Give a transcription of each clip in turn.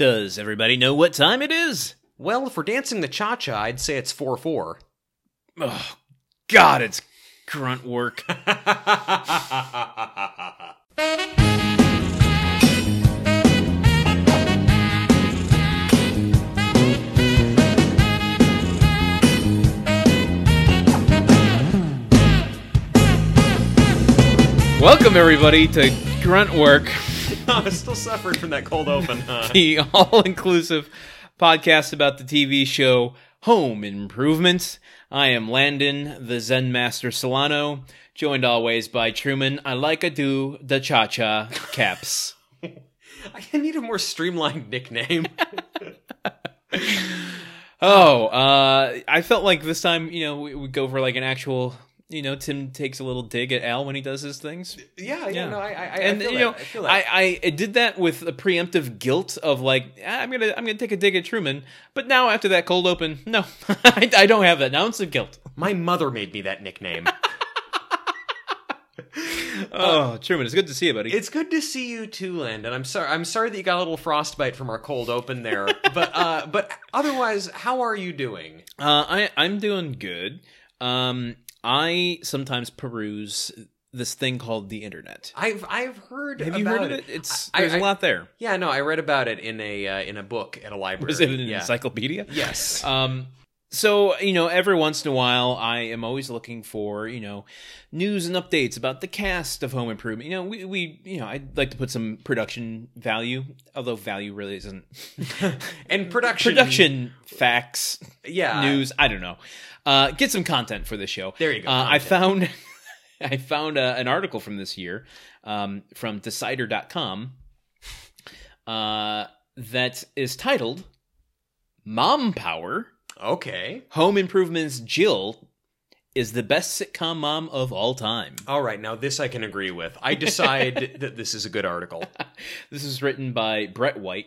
Does everybody know what time it is? Well, if we're dancing the cha cha, I'd say it's 4 4. Oh, God, it's grunt work. Welcome, everybody, to Grunt Work, I'm still suffering from that cold open. huh? the all inclusive podcast about the TV show Home Improvement. I am Landon, the Zen Master Solano, joined always by Truman. I like a do the cha cha caps. I need a more streamlined nickname. Oh, uh, I felt like this time, you know, we would go for like an actual, you know, Tim takes a little dig at Al when he does his things. yeah, yeah, no, I, I, I and feel you know, I. I, I did that with a preemptive guilt of like ah, I'm gonna I'm gonna take a dig at Truman, but now after that cold open, no, I, I don't have that. Now it's a guilt. My mother made me that nickname. Oh, Truman, it's good to see you, buddy. it's good to see you too, Landon. I'm sorry. I'm sorry that you got a little frostbite from our cold open there. but uh, but otherwise, how are you doing? Uh, I I'm doing good. Um, I sometimes peruse this thing called the internet. I've I've heard. Have you heard of it? It's I- there's I- a lot there. Yeah, no, I read about it in a uh, in a book at a library. Was it an yeah. encyclopedia? Yes. Um, so you know, every once in a while, I am always looking for you know news and updates about the cast of Home Improvement. You know, we we you know I'd like to put some production value, although value really isn't and production. production facts, Yeah. news. I don't know. Uh, get some content for the show. There you go, Uh, I found I found uh, an article from this year um, from Decider.com uh, that is titled "Mom Power." Okay. Home Improvement's Jill is the best sitcom mom of all time. All right. Now this I can agree with. I decide that this is a good article. This is written by Brett White.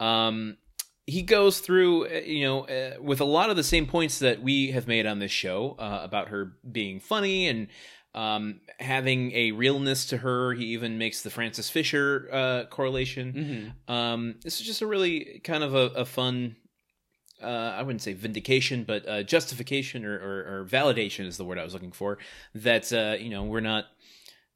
Um, he goes through, uh, you know, uh, with a lot of the same points that we have made on this show uh, about her being funny and um, having a realness to her. He even makes the Frances Fisher uh, correlation. Mhm. Um, this is just a really kind of a, a fun. Uh, I wouldn't say vindication, but uh, justification or, or, or validation is the word I was looking for. That uh, you know we're not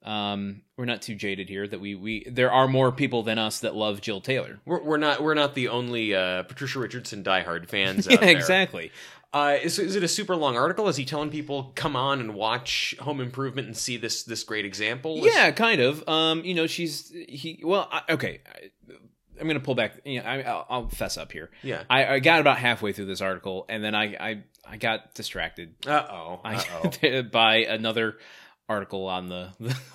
um, we're not too jaded here. That we we there are more people than us that love Jill Taylor. We're, we're not we're not the only uh, Patricia Richardson diehard fans Yeah, out there. exactly. Uh, is, is it a super long article? Is he telling people come on and watch Home Improvement and see this this great example? Is- Yeah, kind of. Um, you know, she's he. Well, I, okay. I, I'm gonna pull back. You know, I, I'll, I'll fess up here. Yeah. I, I got about halfway through this article, and then I I, I got distracted. Uh oh. Uh oh. by another article on the,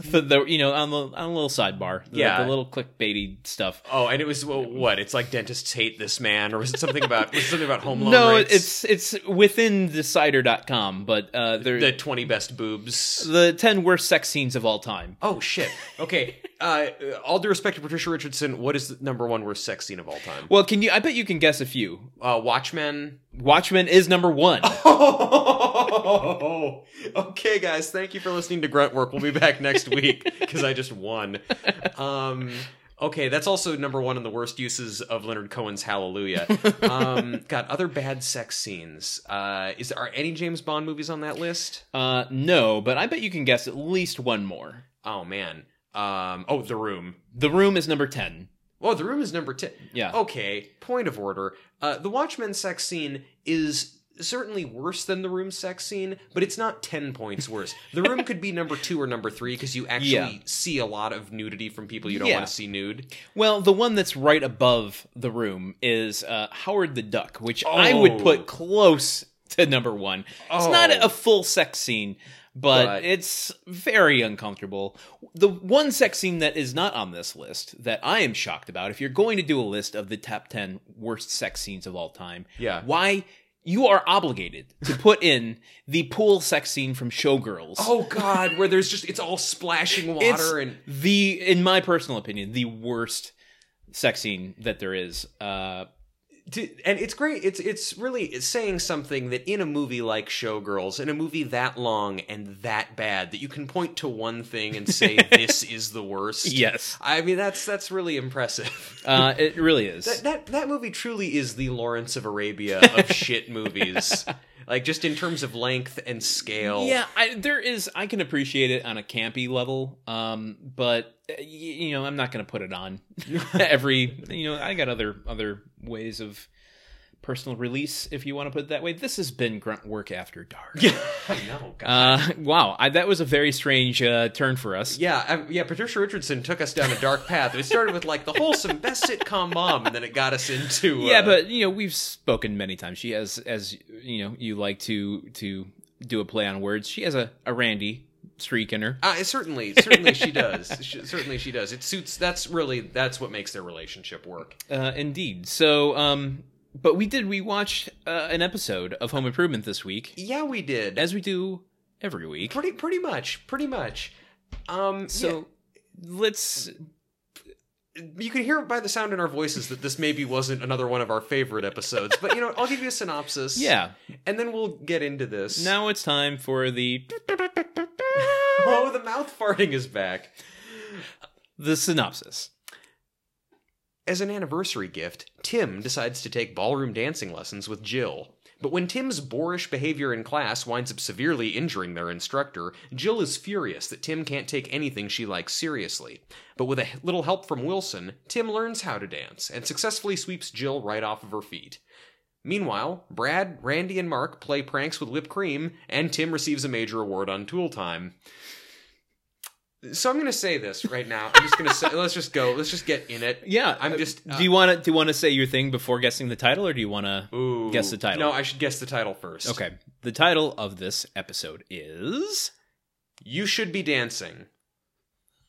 the, the you know on the on a little sidebar the, Yeah. the little clickbaity stuff Oh, and it was well, what? It's like dentists hate this man, or was it something about was it something about home loan no rates? it's it's within decider.com but uh there the the, twenty best boobs. the 10 worst sex scenes of all time Oh shit. Okay. Uh, all due respect to Patricia Richardson, what is the number one worst sex scene of all time? well can you i bet you can guess a few Uh, Watchmen. watchmen is number one Oh, okay, guys. Thank you for listening to Grunt Work. We'll be back next week because I just won. Um, okay, that's also number one in the worst uses of Leonard Cohen's Hallelujah. Um, got other bad sex scenes. Uh, is are any James Bond movies on that list? uh no but i bet you can guess at least one more Oh man. Um, oh, The Room. the room is number 10 Oh, The Room is number ten. Yeah. Okay. Point of order. Uh, the Watchmen sex scene is certainly worse than the room sex scene, but it's not 10 points worse. The room could be number 2 or number 3 because you actually Yeah. see a lot of nudity from people you don't Yeah. want to see nude. well the one that's right above the room is uh howard the duck which i would Oh. put close to number one it's not Oh. a full sex scene but, it's very uncomfortable. The one sex scene that is not on this list that I am shocked about, if you're going to do a list of the top 10 worst sex scenes of all time, Yeah. why you are obligated to put in the pool sex scene from Showgirls. Oh god, where there's just it's all splashing water it's and the, in my personal opinion, the worst sex scene that there is. Uh, to, and it's great. It's it's really it's saying something that in a movie like Showgirls, in a movie that long and that bad, that you can point to one thing and say this is the worst. Yes. I mean that's that's really impressive. Uh, it really is. That, that that movie truly is the Lawrence of Arabia of shit movies. Like just in terms of length and scale. Yeah, I, there is. I can appreciate it on a campy level, um, but you know, I'm not going to put it on every. You know, I got other other ways of personal release, if you want to put it that way. This has been grunt work after dark. Yeah, I know. God. Uh, wow, I, that was a very strange uh, turn for us. yeah, I, yeah. Patricia Richardson took us down a dark path. It started with like the wholesome best sitcom mom, and then it got us into Yeah, uh, but you know, we've spoken many times. She has, as you know, you like to to do a play on words. She has a, a Randy streak in her. Uh, certainly, certainly she does. She, certainly she does. It suits. That's really that's what makes their relationship work. Uh, indeed. So, um, but we did. We watched uh, an episode of Home Improvement this week, Yeah, we did. as we do every week. pretty pretty much, pretty much. Um, So let's. yeah, you can hear by the sound in our voices that this maybe wasn't another one of our favorite episodes. But you know, I'll give you a synopsis. Yeah. and then we'll get into this. Now it's time for the oh, the mouth farting is back. the synopsis. As an anniversary gift, Tim decides to take ballroom dancing lessons with Jill. But when Tim's boorish behavior in class winds up severely injuring their instructor, Jill is furious that Tim can't take anything she likes seriously. But with a little help from Wilson, Tim learns how to dance and successfully sweeps Jill right off of her feet. Meanwhile, Brad, Randy, and Mark play pranks with whipped cream, and Tim receives a major award on Tool Time. So I'm going to say this right now. I'm just going to say, let's just go. Let's just get in it. Yeah, I'm uh, just. uh, do you want to do you want to say your thing before guessing the title, or do you want to? Guess the title. No, I should guess the title first. Okay. The title of this episode is. You should be dancing.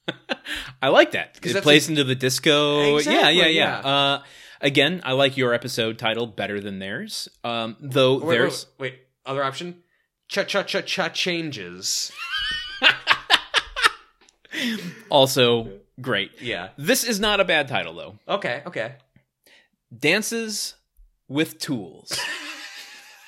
I like that. 'Cause It plays into the disco. Exactly, yeah, yeah, yeah. Uh, again, I like your episode title better than theirs. Um, though Wait, there's wait, wait. Other option. Cha cha cha cha changes. also great. Yeah. This is not a bad title though. Okay. Okay. Dances with tools.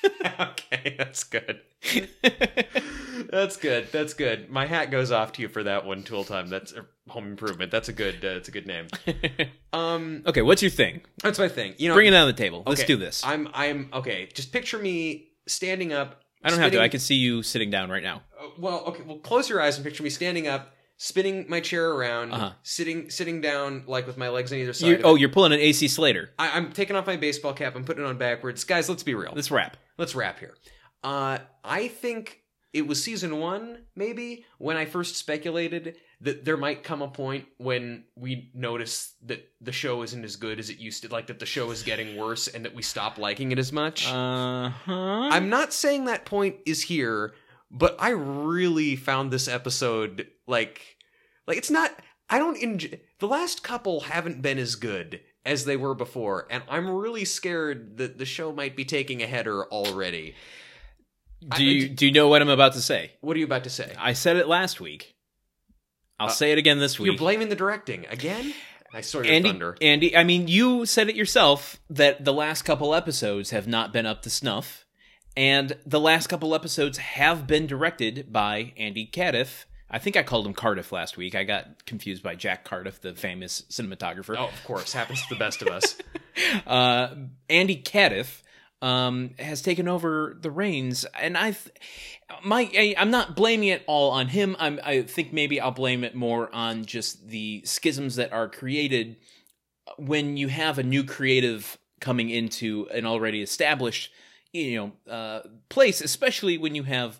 okay. That's good. That's good. That's good. My hat goes off to you for that one. Tool time. That's uh, home improvement. That's a good. Uh, that's a good name. Um. okay, what's your thing? That's my thing. You know. Bring it on the table. Let's okay, do this. I'm. I'm. Okay. Just picture me standing up. I don't have to. I can see you sitting down right now. Uh, well, okay. Well, close your eyes and picture me standing up, spinning my chair around, Uh-huh. sitting sitting down like with my legs on either side. You're, oh, you're pulling an AC Slater. I, I'm taking off my baseball cap. I'm putting it on backwards. Guys, let's be real. Let's wrap. Let's wrap here. Uh, I think it was season one, maybe, when I first speculated that there might come a point when we notice that the show isn't as good as it used to, like that the show is getting worse and that we stop liking it as much. Uh huh. I'm not saying that point is here, but I really found this episode like like it's not I don't enjoy the last couple haven't been as good as they were before and I'm really scared that the show might be taking a header already. Do you do you know what I'm about to say? What are you about to say? I said it last week. I'll Uh, say it again this week. You're blaming the directing again? I saw your Andy, thunder. Andy, I mean, you said it yourself that the last couple episodes have not been up to snuff, and the last couple episodes have been directed by Andy Cadiff. I think I called him Cardiff last week. I got confused by Jack Cardiff, the famous cinematographer. Oh, of course, happens to the best of us. uh, Andy Cadiff um, has taken over the reins, and I, th- my, I, I'm not blaming it all on him. I'm, I think maybe I'll blame it more on just the schisms that are created when you have a new creative coming into an already established, you know, uh, place, especially when you have.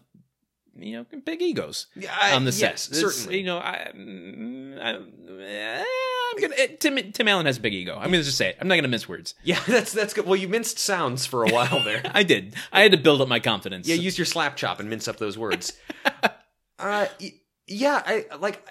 You know, big egos Yeah, I- on the yes, set. Certainly. You know, I, mm, I, I'm gonna. eh, Tim Tim Allen has a big ego. I'm gonna just say it. I'm not gonna mince words. Yeah, that's that's good. Well, you minced sounds for a while there. I did. I had to build up my confidence. Yeah, use your slap chop and mince up those words. uh, yeah, I like.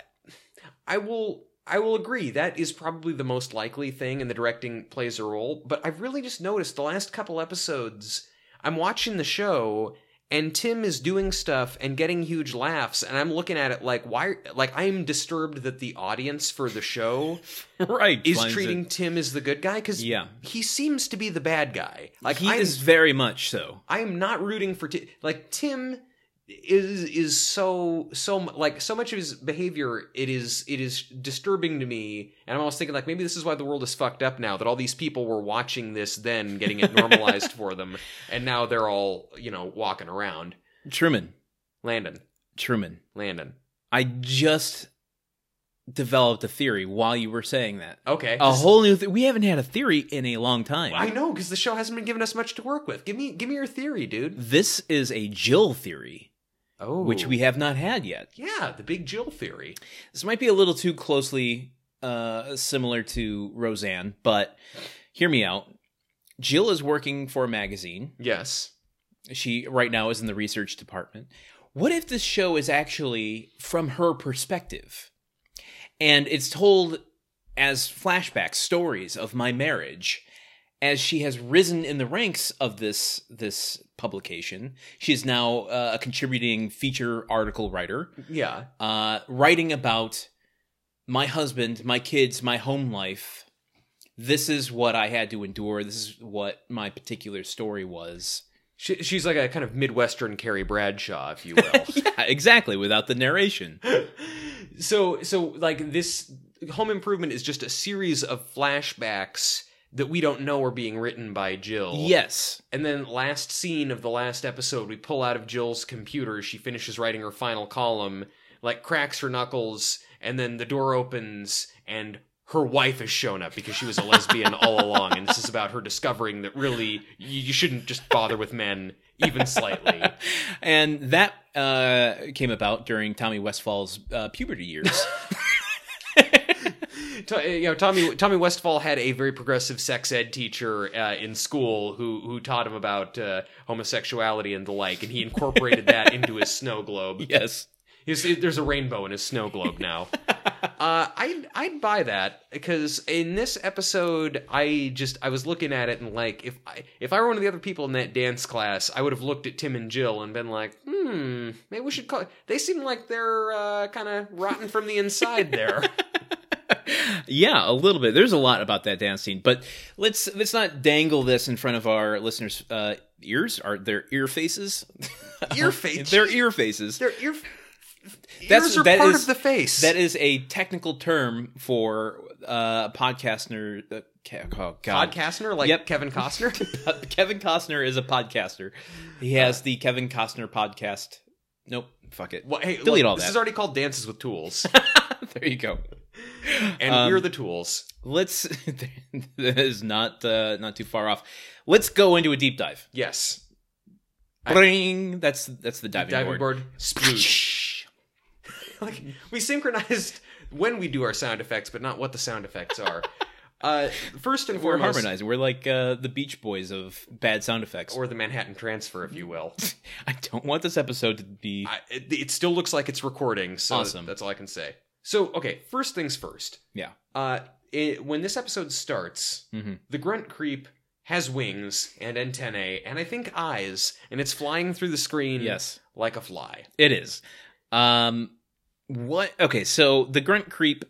I will. I will agree. That is probably the most likely thing, and the directing plays a role. But I've really just noticed the last couple episodes. I'm watching the show, and Tim is doing stuff and getting huge laughs, and I'm looking at it like why? Like I'm disturbed that the audience for the show right. is treating it- Tim as the good guy because Yeah. he seems to be the bad guy. Like he I'm, is very much so. I am not rooting for Tim. Like Tim is is so so like so much of his behavior it is it is disturbing to me and i'm almost thinking like maybe this is why the world is fucked up now that all these people were watching this then getting it normalized for them and now they're all you know walking around Truman. landon Truman. landon I just developed a theory while you were saying that. okay A whole new. Th- we haven't had a theory in a long time. i know because the show hasn't been giving us much to work with give me give me your theory dude This is a Jill theory, oh which we have not had yet. yeah the big jill theory This might be a little too closely uh, similar to Roseanne, but hear me out. Jill is working for a magazine. yes She right now is in the research department. What if this show is actually from her perspective? And it's told as flashback stories of my marriage as she has risen in the ranks of this this publication. She is now uh, a contributing feature article writer, yeah uh, writing about my husband, my kids, my home life. This is what I had to endure. This is what my particular story was. she, she's like a kind of midwestern carrie bradshaw if you will Yeah, exactly. Without the narration. so so like this home improvement is just a series of flashbacks that we don't know are being written by jill Yes. and then last scene of the last episode we pull out of jill's computer she finishes writing her final column like cracks her knuckles and then the door opens and her wife has shown up because she was a lesbian all along and this is about her discovering that really you, you shouldn't just bother with men even slightly and that uh, came about during Tommy Westphall's uh, puberty years. You know, Tommy Tommy Westphall had a very progressive sex ed teacher uh, in school who who taught him about uh, homosexuality and the like, and he incorporated that into his snow globe. yes. He's, there's a rainbow in his snow globe now. uh, I'd I'd buy that because in this episode, I just I was looking at it and like if I if I were one of the other people in that dance class, I would have looked at Tim and Jill and been like, hmm, maybe we should call. It. They seem like they're uh, kind of rotten from the inside there. Yeah, a little bit. There's a lot about that dance scene, but let's let's not dangle this in front of our listeners' uh, ears. Are their ear faces? Ear face- their ear faces. Their ear. That's- ears are that part is- of the face. That is a technical term for uh, podcaster. Uh, oh, God. Podcastner, like Yep. Kevin Costner. Kevin Costner is a podcaster. He has the Kevin Costner podcast. Nope, fuck it. well, hey, Delete look, all This is already called Dances with Tools, there you go. And Um, we're the tools. Let's. that is not uh, not too far off. Let's go into a deep dive. Yes, Bring. That's that's the diving, diving board. board, sploosh. like we synchronized when we do our sound effects, but not what the sound effects are. uh, first and We're foremost, harmonizing. We're like uh, the Beach Boys of bad sound effects. or the Manhattan Transfer, if you will. I don't want this episode to be. I, it, it still looks like it's recording, so Awesome. that's all I can say. So, okay, first things first. Yeah. Uh, it, when this episode starts, Mhm. the grunt creep has wings and antennae, and I think eyes, and it's flying through the screen Yes, like a fly. it is. Um, what? Okay, so the grunt creep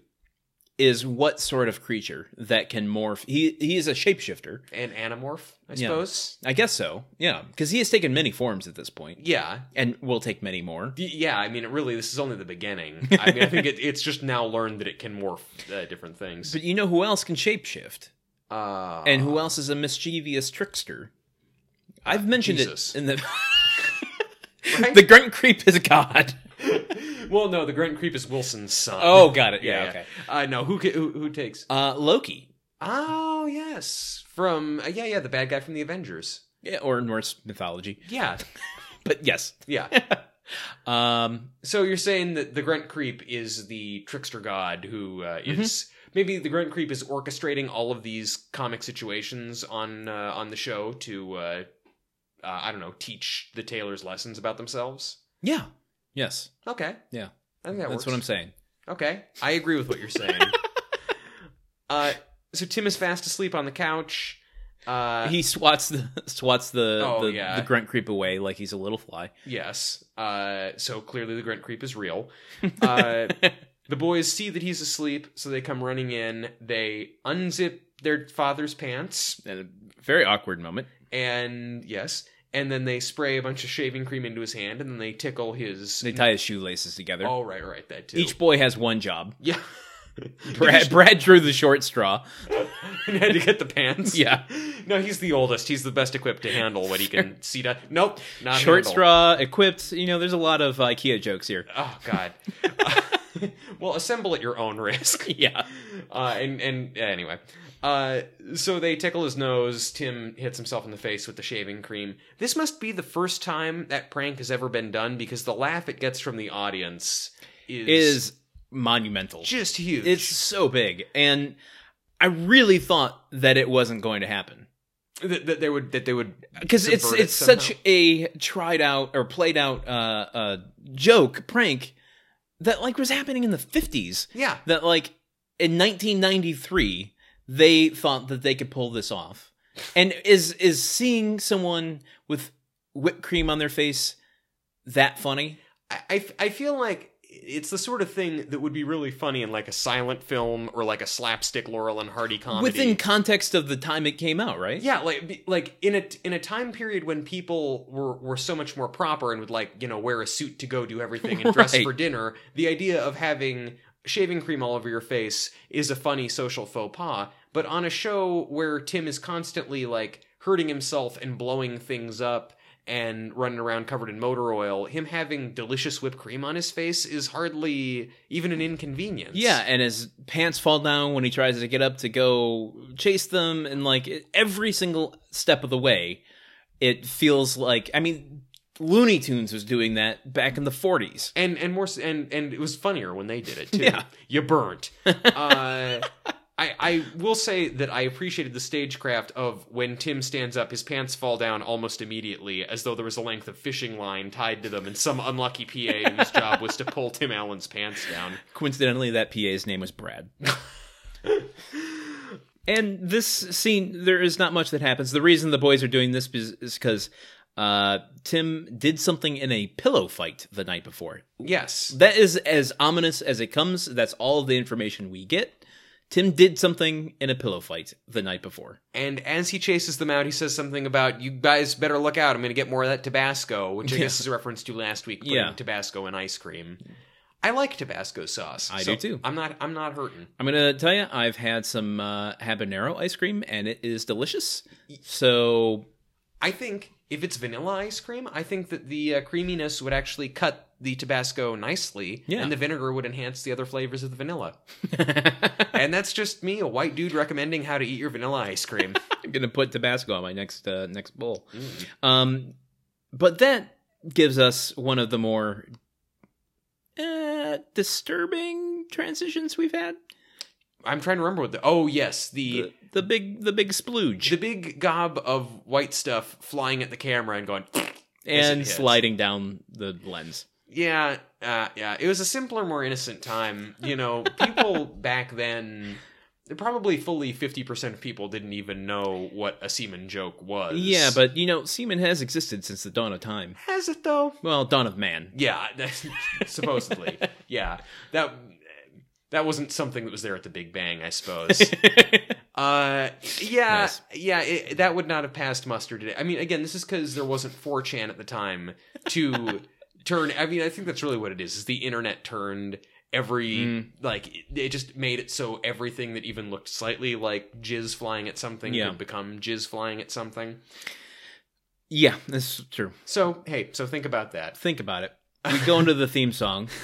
is what sort of creature that can morph? He he is a shapeshifter. An anamorph, I Yeah. suppose. I guess so. Yeah, because he has taken many forms at this point, Yeah. and will take many more. Yeah, I mean, it really, this is only the beginning. I mean, I think it, it's just now learned that it can morph uh, different things. But you know who else can shapeshift? Uh, And who else is a mischievous trickster? I've mentioned Jesus. it in the. Right? the grunt creep is a God. well, no, the grunt creep is Wilson's son. Oh, got it. Yeah, okay. Uh, no, who, ca- who who takes? Uh, Loki. Oh, yes, from uh, yeah, yeah, the bad guy from the Avengers. Yeah, or Norse mythology. Yeah, But yes. yeah. Um, so you're saying that the grunt creep is the trickster god who uh, is maybe the grunt creep is orchestrating all of these comic situations on uh, on the show to uh, uh, I don't know teach the Taylors lessons about themselves. yeah. Yes. Okay. Yeah. I think that That's works. what I'm saying. Okay, I agree with what you're saying. uh, so Tim is fast asleep on the couch. Uh, he swats the swats the Oh, the, yeah. the grunt creep away like he's a little fly. yes. Uh, so clearly the grunt creep is real. Uh, the boys see that he's asleep, so they come running in. They unzip their father's pants, And a very awkward moment. and yes, and then they spray a bunch of shaving cream into his hand, and then they tickle his. They tie his shoelaces together. oh, right, right, that too. Each boy has one job. yeah. Brad, Brad drew the short straw. and had to get the pants. Yeah. No, he's the oldest. He's the best equipped to handle what he can see. To nope, not Short handle. straw, equipped. You know, there's a lot of IKEA jokes here. Oh God. well, assemble at your own risk. Yeah. Uh, and and anyway, uh, so they tickle his nose. Tim hits himself in the face with the shaving cream. This must be the first time that prank has ever been done because the laugh it gets from the audience is Is monumental. just huge. It's so big. And I really thought that it wasn't going to happen. that, that they would that they would Because it's subvert it it's such a tried out or played out uh, uh, joke, prank, that like was happening in the 50s. yeah That like in 1993, they thought that they could pull this off. And is is seeing someone with whipped cream on their face that funny? I, I, I feel like it's the sort of thing that would be really funny in like a silent film or like a slapstick Laurel and Hardy comedy. Within context of the time it came out, right? yeah, like like in a in a time period when people were were so much more proper and would like you know wear a suit to go do everything and dress Right. for dinner. The idea of having shaving cream all over your face is a funny social faux pas. But on a show where Tim is constantly like hurting himself and blowing things up and running around covered in motor oil, him having delicious whipped cream on his face is hardly even an inconvenience. Yeah, and his pants fall down when he tries to get up to go chase them, and like every single step of the way, it feels like I mean, Looney Tunes was doing that back in the '40s. and and more and and it was funnier when they did it too. Yeah. you burnt. uh, I I will say that I appreciated the stagecraft of when Tim stands up, his pants fall down almost immediately, as though there was a length of fishing line tied to them, and some unlucky PA whose job was to pull Tim Allen's pants down. Coincidentally, that PA's name was Brad. and this scene, there is not much that happens. The reason the boys are doing this is because uh, Tim did something in a pillow fight the night before. Yes, That is as ominous as it comes. That's all of the information we get. Tim did something in a pillow fight the night before. and as he chases them out, he says something about "You guys better look out. I'm going to get more of that Tabasco," which I guess is a reference to last week. Putting Yeah. Tabasco in ice cream. I like Tabasco sauce. I do too. I'm not. I'm not hurting. I'm gonna tell you, I've had some uh, habanero ice cream, and it is delicious. So I think if it's vanilla ice cream, I think that the uh, creaminess would actually cut the Tabasco nicely, Yeah. and the vinegar would enhance the other flavors of the vanilla. and that's just me, a white dude, recommending how to eat your vanilla ice cream. I'm gonna put Tabasco on my next uh, next bowl. Um, but that gives us one of the more uh, disturbing transitions we've had. I'm trying to remember what the. Oh yes, the. The, big the big splooge the big gob of white stuff flying at the camera and going, and sliding down the lens. yeah, uh, yeah. It was a simpler, more innocent time. You know, people back then, probably fully fifty percent of people didn't even know what a semen joke was. Yeah, but you know, semen has existed since the dawn of time. has it though? Well, dawn of man. Yeah, supposedly. yeah, that that wasn't something that was there at the Big Bang, I suppose. Uh, yeah, Nice. yeah, it, that would not have passed muster today. I mean, again, this is because there wasn't 4chan at the time to turn. I mean, I think that's really what it is. Is the internet turned every Mm. like it, just made it so everything that even looked slightly like jizz flying at something Yeah. could become jizz flying at something. yeah, that's true. So hey, so think about that. Think about it. We go into the theme song.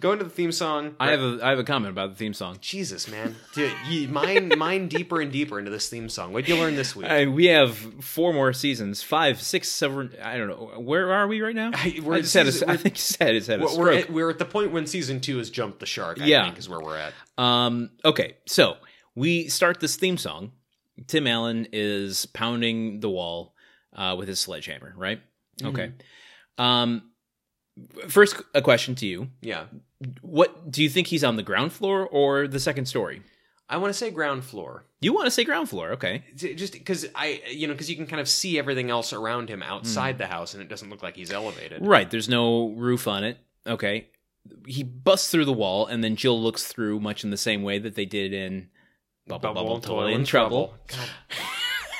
Go into the theme song. I have a I have a comment about the theme song. Jesus, man, Dude, you mine mine deeper and deeper into this theme song. What'd you learn this week? And we have four more seasons, five, six, seven. I don't know. Where are we right now? I- we're I just had a, season- I we're- think you said it's had a we're, we're at, we're at the point when season two has jumped the shark. I Yeah. think is where we're at. Um, okay, so we start this theme song. Tim Allen is pounding the wall uh, with his sledgehammer, right? Okay. Um, first, a question to you: Yeah, What do you think he's on the ground floor or the second story? I want to say ground floor. You want to say ground floor? Okay. Just because I, you know, because you can kind of see everything else around him outside hmm. the house, and it doesn't look like he's elevated. Right. There's no roof on it. Okay. He busts through the wall, and then Jill looks through, much in the same way that they did in Bubble Bubble, Toil in Trouble. God.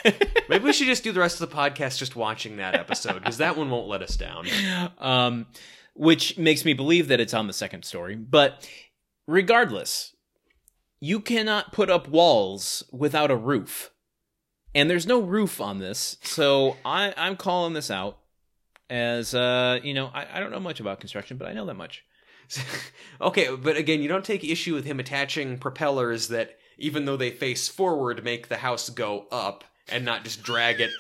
Maybe we should just do the rest of the podcast just watching that episode because that one won't let us down. um, which makes me believe that it's on the second story. But regardless, you cannot put up walls without a roof. And there's no roof on this, so I, I'm calling this out as, uh, you know, I, I don't know much about construction, but I know that much. okay, but again, you don't take issue with him attaching propellers that, even though they face forward, make the house go up and not just drag it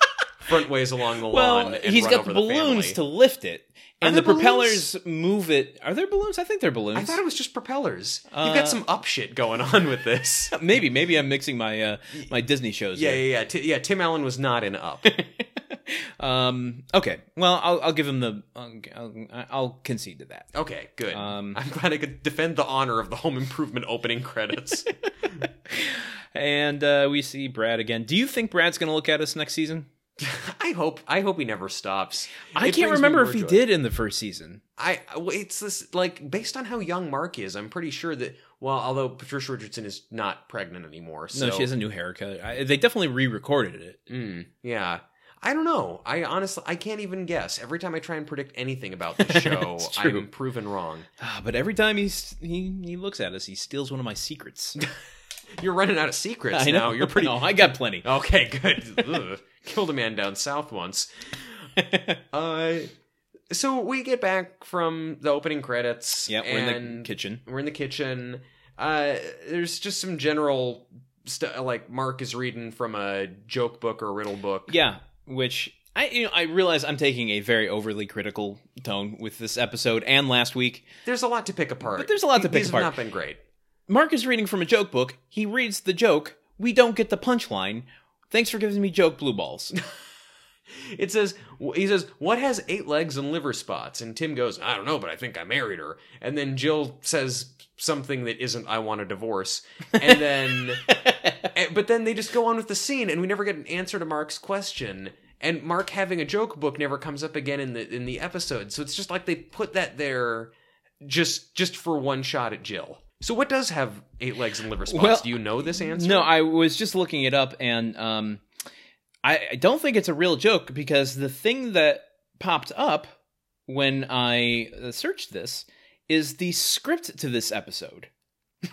front ways along the Well, lawn. And he's got the balloons family. to lift it, and the there propellers move it. Are there balloons? I think they're balloons. I thought it was just propellers. You've Uh, got some up shit going on with this. maybe, maybe I'm mixing my uh, my Disney shows. Yeah, here. yeah, yeah. T- yeah, Tim Allen was not in Up. um. Okay. Well, I'll I'll give him the I'll, I'll, I'll concede to that. Okay, good. Um, I'm glad I could defend the honor of the Home Improvement opening credits. And uh, we see Brad again. Do you think Brad's going to look at us next season? I hope. I hope he never stops. I It can't remember if he joy. did in the first season. I. It's this like based on how young Mark is. I'm pretty sure that. Well, although Patricia Richardson is not pregnant anymore, so No, she has a new haircut. I, they definitely re-recorded it. Mm, yeah. I don't know. I honestly, I can't even guess. Every time I try and predict anything about the show, I'm proven wrong. Ah, but every time he's, he he looks at us, he steals one of my secrets. You're running out of secrets I know. now. You're pretty. No, I got plenty. Okay, good. Ugh. Killed a man down south once. Uh, so we get back from the opening credits. yeah, we're in the kitchen. We're in the kitchen. Uh, there's just some general stuff. Like Mark is reading from a joke book or riddle book. Yeah, which I you know I realize I'm taking a very overly critical tone with this episode and last week. There's a lot to pick apart. But there's a lot to pick These apart. have not been great. Mark is reading from a joke book. He reads the joke. We don't get the punchline. Thanks for giving me joke blue balls. It says he says, "What has eight legs and liver spots?" And Tim goes, "I don't know, but I think I married her." And then Jill says something that isn't, "I want a divorce." And then, but then they just go on with the scene, and we never get an answer to Mark's question. And Mark having a joke book never comes up again in the in the episode. So it's just like they put that there, just just for one shot at Jill. So what does have eight legs and liver spots? Well, Do you know this answer? No, I was just looking it up, and um, I, I don't think it's a real joke because the thing that popped up when I uh, searched this is the script to this episode.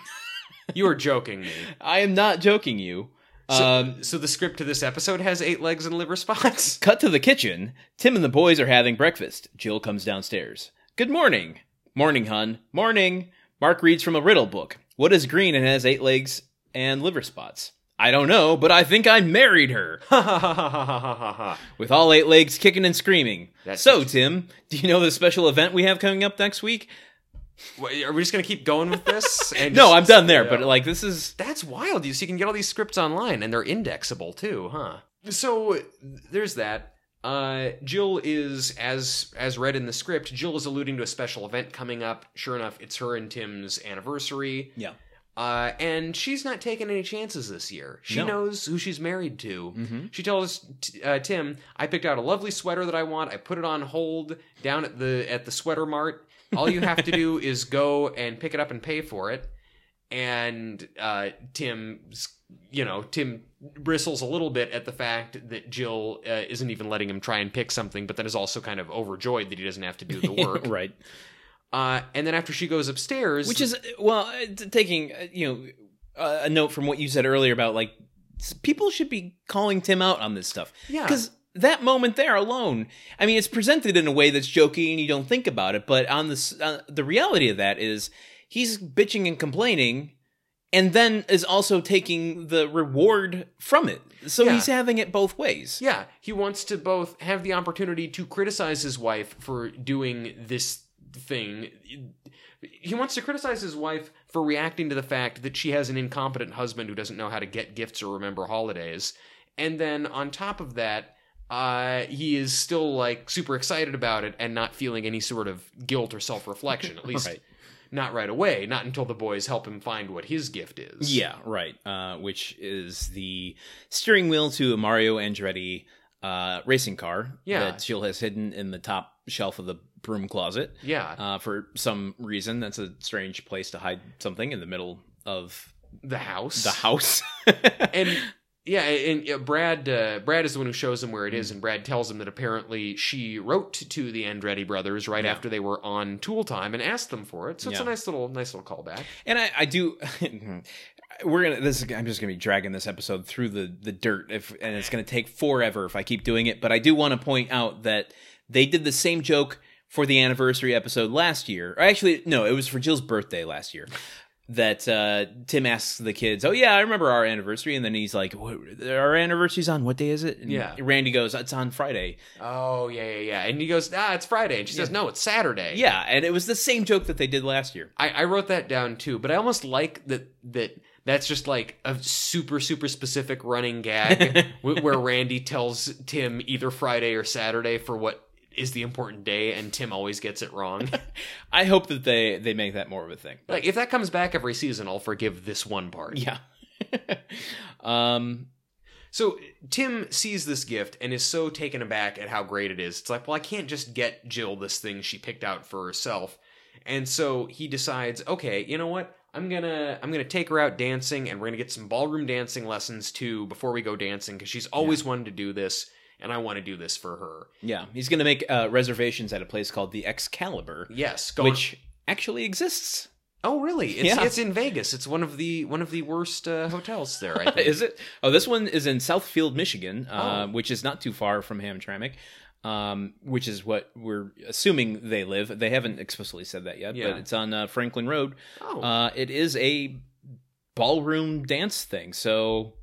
you are joking me. I am not joking you. So, um, so the script to this episode has eight legs and liver spots. cut to the kitchen. Tim and the boys are having breakfast. Jill comes downstairs. Good morning. Morning, hun. Morning. Mark reads from a riddle book. What is green and has eight legs and liver spots? I don't know, but I think I married her. Ha ha ha ha ha ha ha ha. with all eight legs kicking and screaming. That's so, Tim, do you know the special event we have coming up next week? Wait, Are we just gonna keep going with this? And No, just- I'm done there, Yeah. but like this is that's wild. You so you can get all these scripts online, and they're indexable too, huh? So there's that. Uh, Jill is as as read in the script. Jill is alluding to a special event coming up. Sure enough, it's her and Tim's anniversary. yeah. Uh, and she's not taking any chances this year. She No. knows who she's married to. Mm-hmm. She tells t- uh, Tim, "I picked out a lovely sweater that I want. I put it on hold down at the at the sweater mart. All you have to do is go and pick it up and pay for it." And uh, Tim, you know, Tim bristles a little bit at the fact that Jill uh, isn't even letting him try and pick something, but then is also kind of overjoyed that he doesn't have to do the work. right. uh, and then after she goes upstairs, Which is well, uh, taking uh, you know uh, a note from what you said earlier about like people should be calling Tim out on this stuff. Yeah. Because that moment there alone, I mean, it's presented in a way that's jokey and you don't think about it, but on this, uh, the reality of that is he's bitching and complaining. And then is also taking the reward from it. So Yeah. he's having it both ways. Yeah, he wants to both have the opportunity to criticize his wife for doing this thing. He wants to criticize his wife for reacting to the fact that she has an incompetent husband who doesn't know how to get gifts or remember holidays. And then on top of that, uh, he is still like super excited about it and not feeling any sort of guilt or self reflection. At least Right. Not right away, not until the boys help him find what his gift is. Yeah, right. Uh, which is the steering wheel to a Mario Andretti uh, racing car Yeah. that Jill has hidden in the top shelf of the broom closet. Yeah. Uh, for some reason, that's a strange place to hide something in the middle of the house. the house. and yeah, and uh, Brad uh, Brad is the one who shows him where it is, and Brad tells him that apparently she wrote to the Andretti brothers right Yeah. after they were on Tool Time and asked them for it. So it's a nice little nice little callback. And I, I do. We're gonna. This. is- I'm just gonna be dragging this episode through the the dirt, if and it's gonna take forever if I keep doing it. But I do want to point out that they did the same joke for the anniversary episode last year. Or actually, no, it was for Jill's birthday last year. That uh, Tim asks the kids, "Oh yeah, I remember our anniversary," and then he's like, what, "Our anniversary's on what day is it?" And Yeah. Randy goes, "It's on Friday." Oh yeah, yeah, yeah. And he goes, ah, it's Friday, and she says, no, it's Saturday. Yeah, and it was the same joke that they did last year. I, I wrote that down too, but I almost like that that that's just like a super super specific running gag where Randy tells Tim either Friday or Saturday for what is the important day, and Tim always gets it wrong. I hope that they they make that more of a thing. like if that comes back every season, I'll forgive this one part. Yeah. um So Tim sees this gift and is so taken aback at how great it is. It's like, well, I can't just get Jill this thing she picked out for herself. And so he decides, okay, you know what? I'm gonna I'm gonna take her out dancing, and we're gonna get some ballroom dancing lessons too before we go dancing because she's always wanted to do this, and I want to do this for her. yeah, he's going to make uh, reservations at a place called the Excalibur, Yes, which actually exists. oh really? It's, Yeah. it's in Vegas. It's one of the one of the worst uh, hotels there. I think. Is it? Oh, this one is in Southfield, Michigan, uh, Oh. which is not too far from Hamtramck. Um, which is what we're assuming they live. They haven't explicitly said that yet, Yeah. but it's on uh, Franklin Road. Oh, Uh, it is a ballroom dance thing, so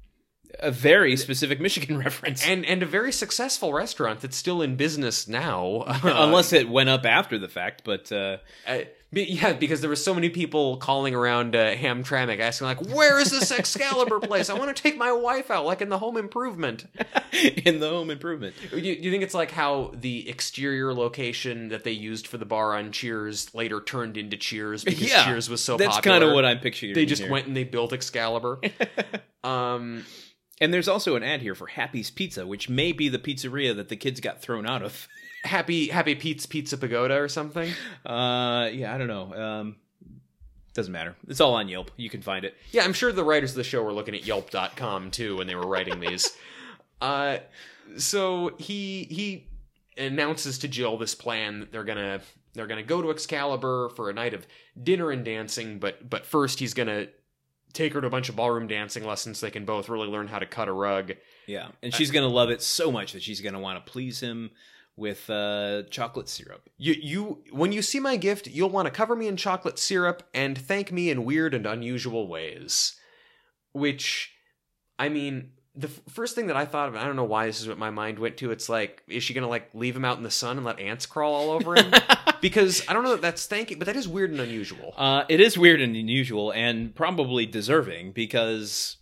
a very specific Michigan reference. and and a very successful restaurant that's still in business now. Unless it went up after the fact, but uh, Uh, yeah, because there were so many people calling around uh, Hamtramck asking like, "Where is this Excalibur place? I want to take my wife out, like in the Home Improvement." in the home improvement. Do you, you think it's like how the exterior location that they used for the bar on Cheers later turned into Cheers because Yeah, Cheers was so That's popular? kind of what I'm picturing. they just here. went and they built Excalibur. um, And there's also an ad here for Happy's Pizza, which may be the pizzeria that the kids got thrown out of. Happy Happy Pete's Pizza Pagoda or something. Uh, yeah, I don't know. Um, doesn't matter. It's all on Yelp. You can find it. Yeah, I'm sure the writers of the show were looking at Yelp.com too when they were writing these. uh, so he he announces to Jill this plan that they're gonna they're gonna go to Excalibur for a night of dinner and dancing, but but first he's gonna take her to a bunch of ballroom dancing lessons they can both really learn how to cut a rug. Yeah, and she's gonna love it so much that she's gonna want to please him with uh, chocolate syrup. You you when you see my gift, you'll want to cover me in chocolate syrup and thank me in weird and unusual ways. Which, I mean, the f- first thing that I thought of, I don't know why this is what my mind went to. It's like, is she gonna like leave him out in the sun and let ants crawl all over him? because I don't know that that's thanking, but that is weird and unusual. Uh, it is weird and unusual, and probably deserving because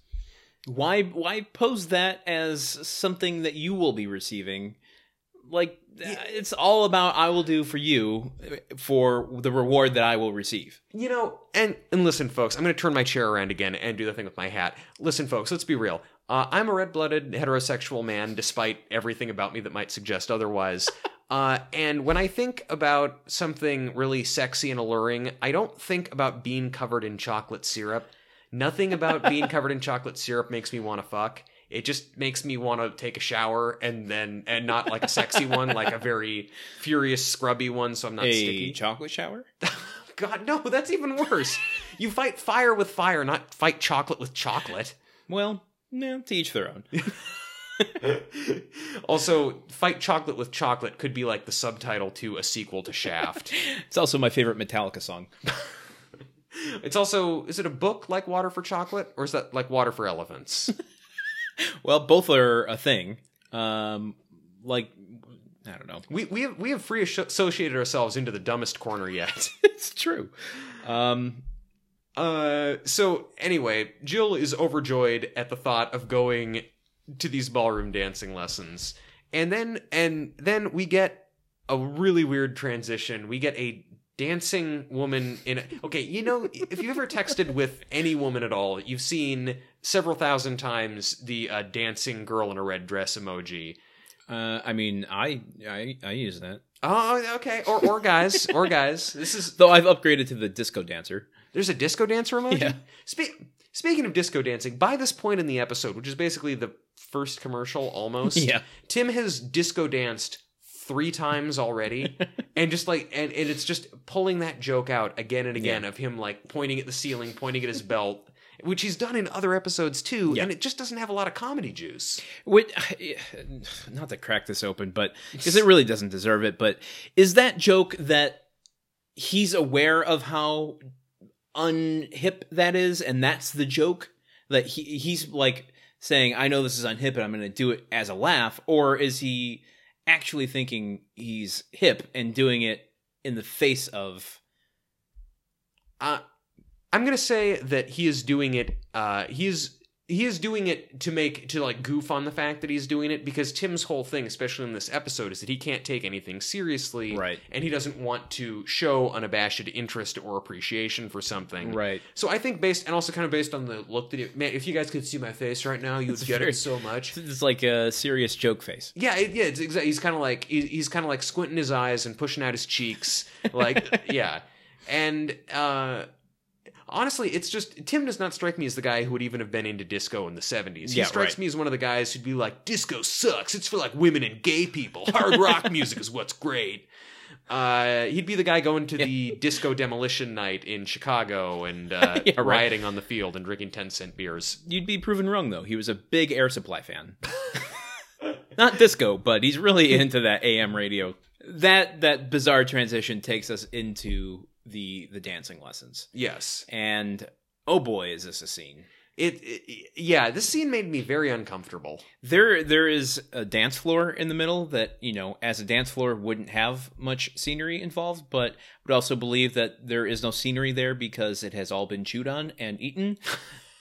why why pose that as something that you will be receiving? Like it's all about I will do for you for the reward that I will receive. You know, and and listen, folks, I'm going to turn my chair around again and do the thing with my hat. Listen, folks, let's be real. Uh, I'm a red-blooded heterosexual man, despite everything about me that might suggest otherwise. Uh, and when I think about something really sexy and alluring, I don't think about being covered in chocolate syrup. Nothing about being covered in chocolate syrup makes me want to fuck. It just makes me want to take a shower and then and not like a sexy one, like a very furious, scrubby one, so I'm not a sticky. chocolate shower? God, no, that's even worse. you fight fire with fire, not fight chocolate with chocolate. Well, no, to each their own. also, fight chocolate with chocolate could be like the subtitle to a sequel to Shaft. It's also my favorite Metallica song. it's also, is it a book like Water for Chocolate, or is that like Water for Elephants? Well, both are a thing. Um, like I don't know. we we have we have free associated ourselves into the dumbest corner yet. it's true. Um, Uh, so anyway, Jill is overjoyed at the thought of going to these ballroom dancing lessons. And then and then we get a really weird transition. We get a dancing woman in a, okay you know if you've ever texted with any woman at all you've seen several thousand times the uh, dancing girl in a red dress emoji Uh, I mean, I I I use that. oh okay or or guys or guys this is Though I've upgraded to the disco dancer. there's a disco dancer emoji Yeah. Spe- speaking of disco dancing by this point in the episode which is basically the first commercial almost Yeah. tim has disco danced three times already and just like and, and it's just pulling that joke out again and again Yeah. of him like pointing at the ceiling pointing at his belt which he's done in other episodes too Yeah. and it just doesn't have a lot of comedy juice Which, not to crack this open, but because it really doesn't deserve it. But is that joke that he's aware of how unhip that is, and that's the joke that he he's like saying, "I know this is unhip, and I'm going to do it as a laugh," or is he actually thinking he's hip and doing it in the face of? uh, i'm gonna say that he is doing it uh he is he is doing it to make to like goof on the fact that he's doing it because tim's whole thing especially in this episode is that he can't take anything seriously Right. and he doesn't want to show unabashed interest or appreciation for something Right. So I think based and also kind of based on the look that it, man, if you guys could see my face right now, you'd get very- it so much. It's like a serious joke face. Yeah, it, yeah, it's exactly. He's kind of like he, he's kind of like squinting his eyes and pushing out his cheeks, like yeah. And uh honestly, it's just Tim does not strike me as the guy who would even have been into disco in the seventies. He Yeah, strikes right. me as one of the guys who'd be like, "Disco sucks. It's for like women and gay people. Hard rock music is what's great." Uh, he'd be the guy going to the disco demolition night in Chicago and uh, Yeah, right. rioting on the field and drinking ten cent beers. You'd be proven wrong though. He was a big Air Supply fan. Not disco, but he's really into that AM radio. That that bizarre transition takes us into the the dancing lessons. Yes, And oh boy, is this a scene. it, it. Yeah, this scene made me very uncomfortable. There there is a dance floor in the middle that, you know, as a dance floor wouldn't have much scenery involved, but would also believe that there is no scenery there because it has all been chewed on and eaten.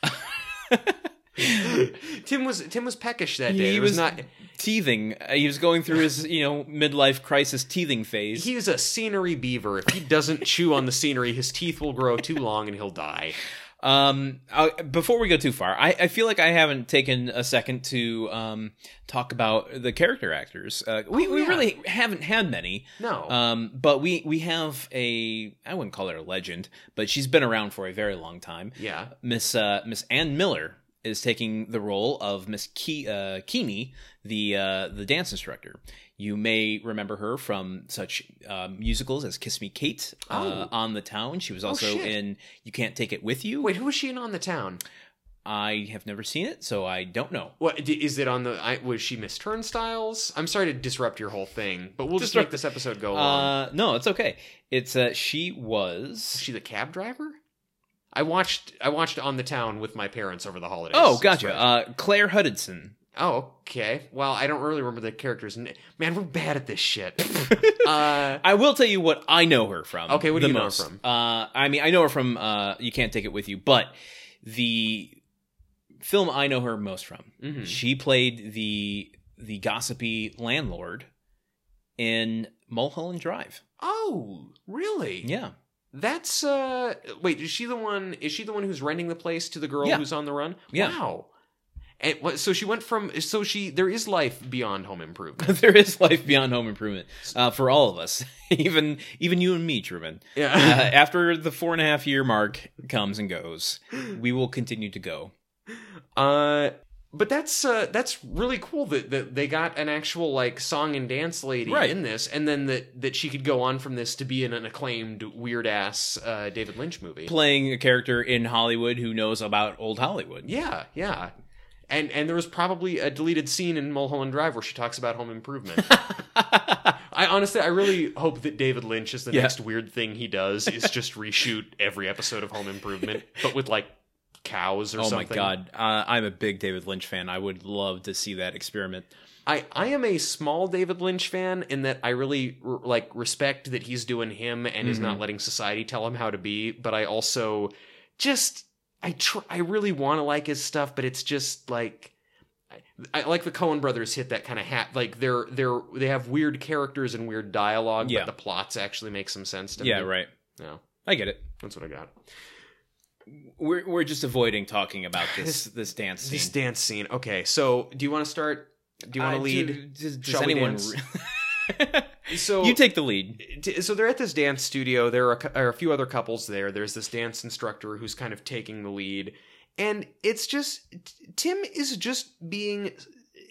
Tim was Tim was peckish that day. He was, was not. teething. Uh, He was going through his, you know, midlife crisis teething phase. He is a scenery beaver. If he doesn't chew on the scenery, his teeth will grow too long and he'll die. Um, uh, before we go too far, I, I feel like I haven't taken a second to um talk about the character actors. Uh, we Oh, we really haven't had many. No. Um, but we we have a I wouldn't call her a legend, but she's been around for a very long time. yeah. Miss uh, Miss Ann Miller is taking the role of Miss Ke- uh, Keeney, the uh, the dance instructor. You may remember her from such uh, musicals as Kiss Me Kate, uh, Oh. On the Town. She was also shit. in You Can't Take It With You. Wait, who was she in on the town? I have never seen it, so I don't know. What is it on the? I, was she Miss Turnstiles? I'm sorry to disrupt your whole thing, but we'll just make this episode go along. Uh, no, it's okay. It's uh, she Is was. she the cab driver? I watched I watched On the Town with my parents over the holidays. Oh, gotcha. Uh, Claire Hudson. oh, okay. Well, I don't really remember the characters. n- Man, we're bad at this shit. uh, I will tell you what I know her from. Okay, what do you know her from? Uh, I mean, I know her from uh, You Can't Take It With You, but the film I know her most from, mhm. she played the the gossipy landlord in Mulholland Drive. Oh, really? Yeah, That's uh wait, is she the one is she the one who's renting the place to the girl Yeah. who's on the run? Yeah. Wow. And so she went from so she there is life beyond home improvement. there is life beyond home improvement uh, for all of us, even even you and me, Truman. Uh, Yeah. after the four and a half year mark comes and goes, we will continue to go. Uh but that's uh that's really cool that, that they got an actual like song and dance lady Right. in this and then that that she could go on from this to be in an acclaimed weird ass uh David Lynch movie. Playing a character in Hollywood who knows about old Hollywood. Yeah, yeah. And and there was probably a deleted scene in Mulholland Drive where she talks about home improvement. I honestly, I really hope that David Lynch is the Yeah. next weird thing he does is just reshoot every episode of Home Improvement, but with like cows or oh something. Oh my god, uh, I'm a big David Lynch fan. I would love to see that experiment. I I am a small David Lynch fan in that I really r- like respect that he's doing him and is Mm-hmm. not letting society tell him how to be, but I also just I tr- I really want to like his stuff, but it's just like I like the Coen brothers hit that kind of hat. Like they're they're they have weird characters and weird dialogue, Yeah. but the plots actually make some sense to Yeah, me. right. Yeah, I get it. that's what I got. We're we're just avoiding talking about this this dance scene. This dance scene. Okay, so do you want to start? Do you want to Uh, lead? do- Does, does anyone? re- So you take the lead. So they're at this dance studio. There are a, are a few other couples there. There's this dance instructor who's kind of taking the lead, and it's just Tim is just being.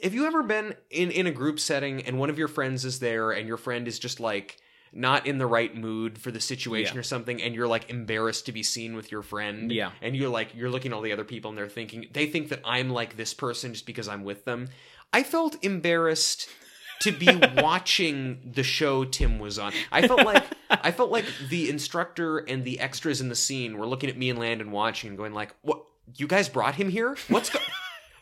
Have you ever been in in a group setting and one of your friends is there and your friend is just like not in the right mood for the situation Yeah. or something and you're like embarrassed to be seen with your friend Yeah. and you're like you're looking at all the other people and they're thinking they think that I'm like this person just because I'm with them. I felt embarrassed to be watching the show Tim was on. I felt like I felt like the instructor and the extras in the scene were looking at me and Landon watching and going like, "What? You guys brought him here? What's go-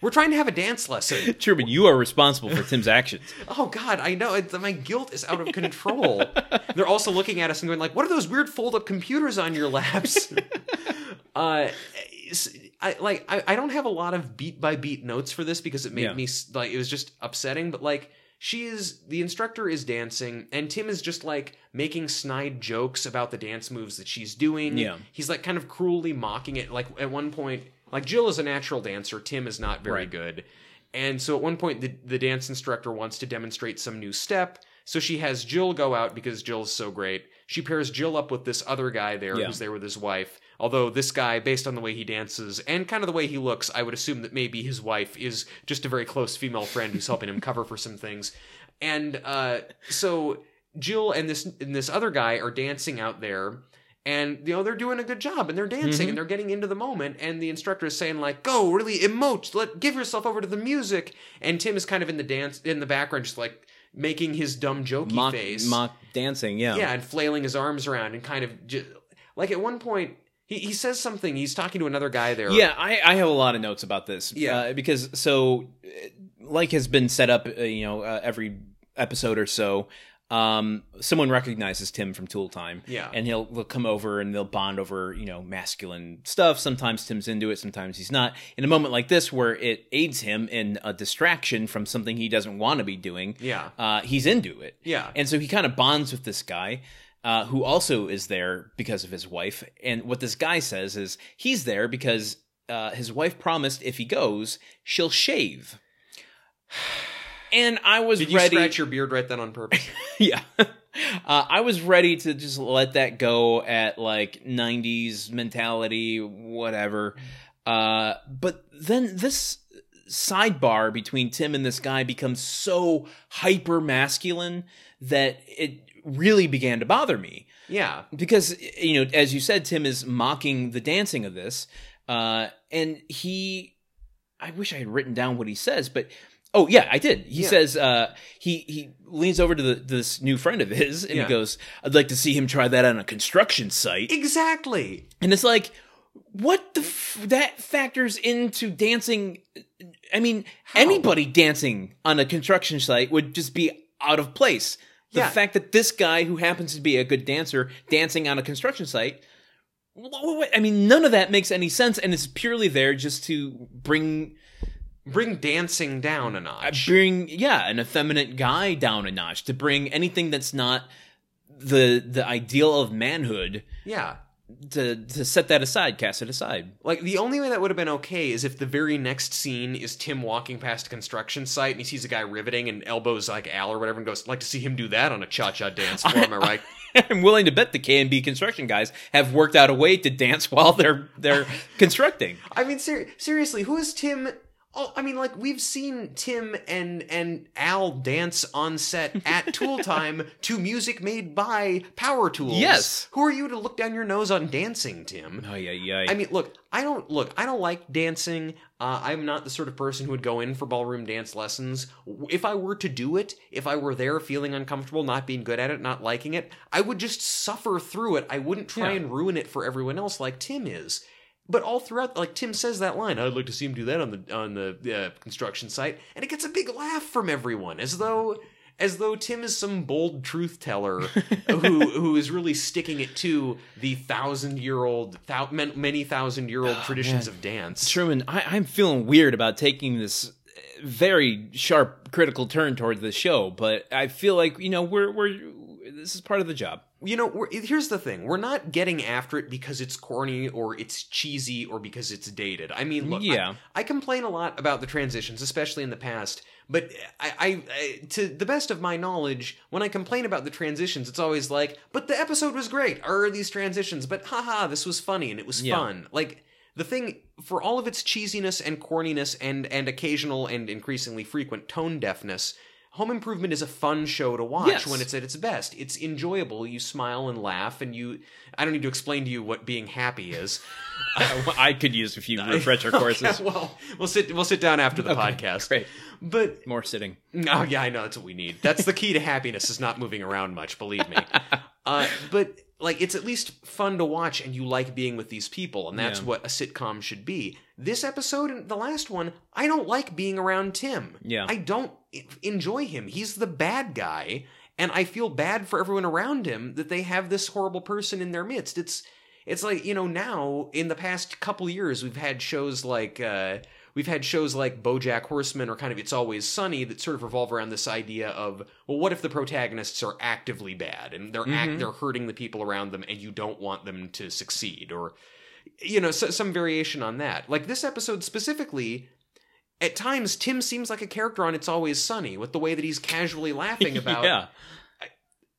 We're trying to have a dance lesson." Truman, you are responsible for Tim's actions. Oh God, I know. It's, my guilt is out of control. They're also looking at us and going like, "What are those weird fold-up computers on your laps?" uh, I like. I, I don't have a lot of beat by beat notes for this because it made Yeah. me like it was just upsetting. But like, she is the instructor is dancing, and Tim is just like making snide jokes about the dance moves that she's doing. Yeah. he's like kind of cruelly mocking it. Like at one point, like Jill is a natural dancer. Tim is not very Right. good. And so at one point, the, the dance instructor wants to demonstrate some new step. So she has Jill go out because Jill's so great. She pairs Jill up with this other guy there Yeah. who's there with his wife. Although this guy, based on the way he dances and kind of the way he looks, I would assume that maybe his wife is just a very close female friend who's helping him cover for some things. And uh, so Jill and this and this other guy are dancing out there and you know they're doing a good job and they're dancing and they're getting into the moment and the instructor is saying like go really emote let give yourself over to the music and tim is kind of in the dance in the background just like making his dumb jokey Mock, face mock dancing. Yeah. yeah and flailing his arms around and kind of ju- like at one point he, he says something he's talking to another guy there Yeah, I, I have a lot of notes about this. Yeah. uh, because so, like has been set up, uh, you know, uh, every episode or so. Um, someone recognizes Tim from Tool Time, Yeah. and he'll they'll come over and they'll bond over, you know, masculine stuff. Sometimes Tim's into it, sometimes he's not. In a moment like this, where it aids him in a distraction from something he doesn't want to be doing, Yeah. uh, he's into it. Yeah. And so he kind of bonds with this guy uh, who also is there because of his wife. And what this guy says is he's there because uh, his wife promised if he goes, she'll shave. And I was did you ready. scratch your beard right then on purpose yeah. Uh, I was ready to just let that go at like 90s mentality, whatever. Uh, but then this sidebar between Tim and this guy becomes so hyper masculine that it really began to bother me yeah because you know as you said tim is mocking the dancing of this uh and he i wish i had written down what he says but oh yeah i did he Yeah. says uh he he leans over to the, this new friend of his and Yeah. he goes i'd like to see him try that on a construction site exactly and it's like what the f- that factors into dancing i mean anybody dancing on a construction site would just be out of place the Yeah. fact that this guy who happens to be a good dancer dancing on a construction site I mean, none of that makes any sense, and it's purely there just to bring, bring dancing down a notch bring, yeah, an effeminate guy down a notch. To bring anything that's not the the ideal of manhood yeah to to set that aside, cast it aside. Like the only way that would have been okay is if the very next scene is Tim walking past a construction site and he sees a guy riveting and elbows like Al or whatever and goes, "Like to see him do that on a cha-cha dance floor." Am I right? I'm willing to bet the K and B construction guys have worked out a way to dance while they're they're constructing. I mean, ser- seriously, who is Tim? Oh, I mean, like we've seen Tim and and Al dance on set at Tool Time to music made by Power Tools. Yes. Who are you to look down your nose on dancing, Tim? Oh yeah, yeah. I mean, look, I don't look. I don't like dancing. Uh, I'm not the sort of person who would go in for ballroom dance lessons. If I were to do it, if I were there feeling uncomfortable, not being good at it, not liking it, I would just suffer through it. I wouldn't try Yeah. and ruin it for everyone else like Tim is. But all throughout, like Tim says that line, I'd like to see him do that on the on the uh, construction site, and it gets a big laugh from everyone, as though as though Tim is some bold truth teller who who is really sticking it to the thousand year old, thou, many thousand year old traditions man. of dance. Truman, I, I'm feeling weird about taking this very sharp critical turn towards the show, but I feel like you know we're we're this is part of the job. You know we're, here's the thing. We're not getting after it because it's corny or it's cheesy or because it's dated. I mean look Yeah. I, complain a lot about the transitions especially in the past but I, I, I to the best of my knowledge when i complain about the transitions it's always like but the episode was great. Or are these transitions? But haha this was funny and it was Yeah. fun. Like the thing for all of its cheesiness and corniness and and occasional and increasingly frequent tone deafness Home Improvement is a fun show to watch Yes. when it's at its best. It's enjoyable. You smile and laugh, and you. I don't need to explain to you what being happy is. I could use a few refresher courses. Well, we'll sit. We'll sit down after the podcast. Great. But More sitting. Oh yeah, I know that's what we need. That's the key to happiness is not moving around much, believe me. Uh, but like it's at least fun to watch and you like being with these people and that's Yeah. what a sitcom should be. This episode and the last one, I don't like being around Tim. Yeah. I don't enjoy him. He's the bad guy and I feel bad for everyone around him that they have this horrible person in their midst. It's it's like, you know, now in the past couple years we've had shows like uh we've had shows like BoJack Horseman or kind of It's Always Sunny that sort of revolve around this idea of well, what if the protagonists are actively bad and they're act, Mhm. they're hurting the people around them, and you don't want them to succeed, or you know, so, some variation on that. Like this episode specifically. At times, Tim seems like a character on It's Always Sunny with the way that he's casually laughing about. yeah.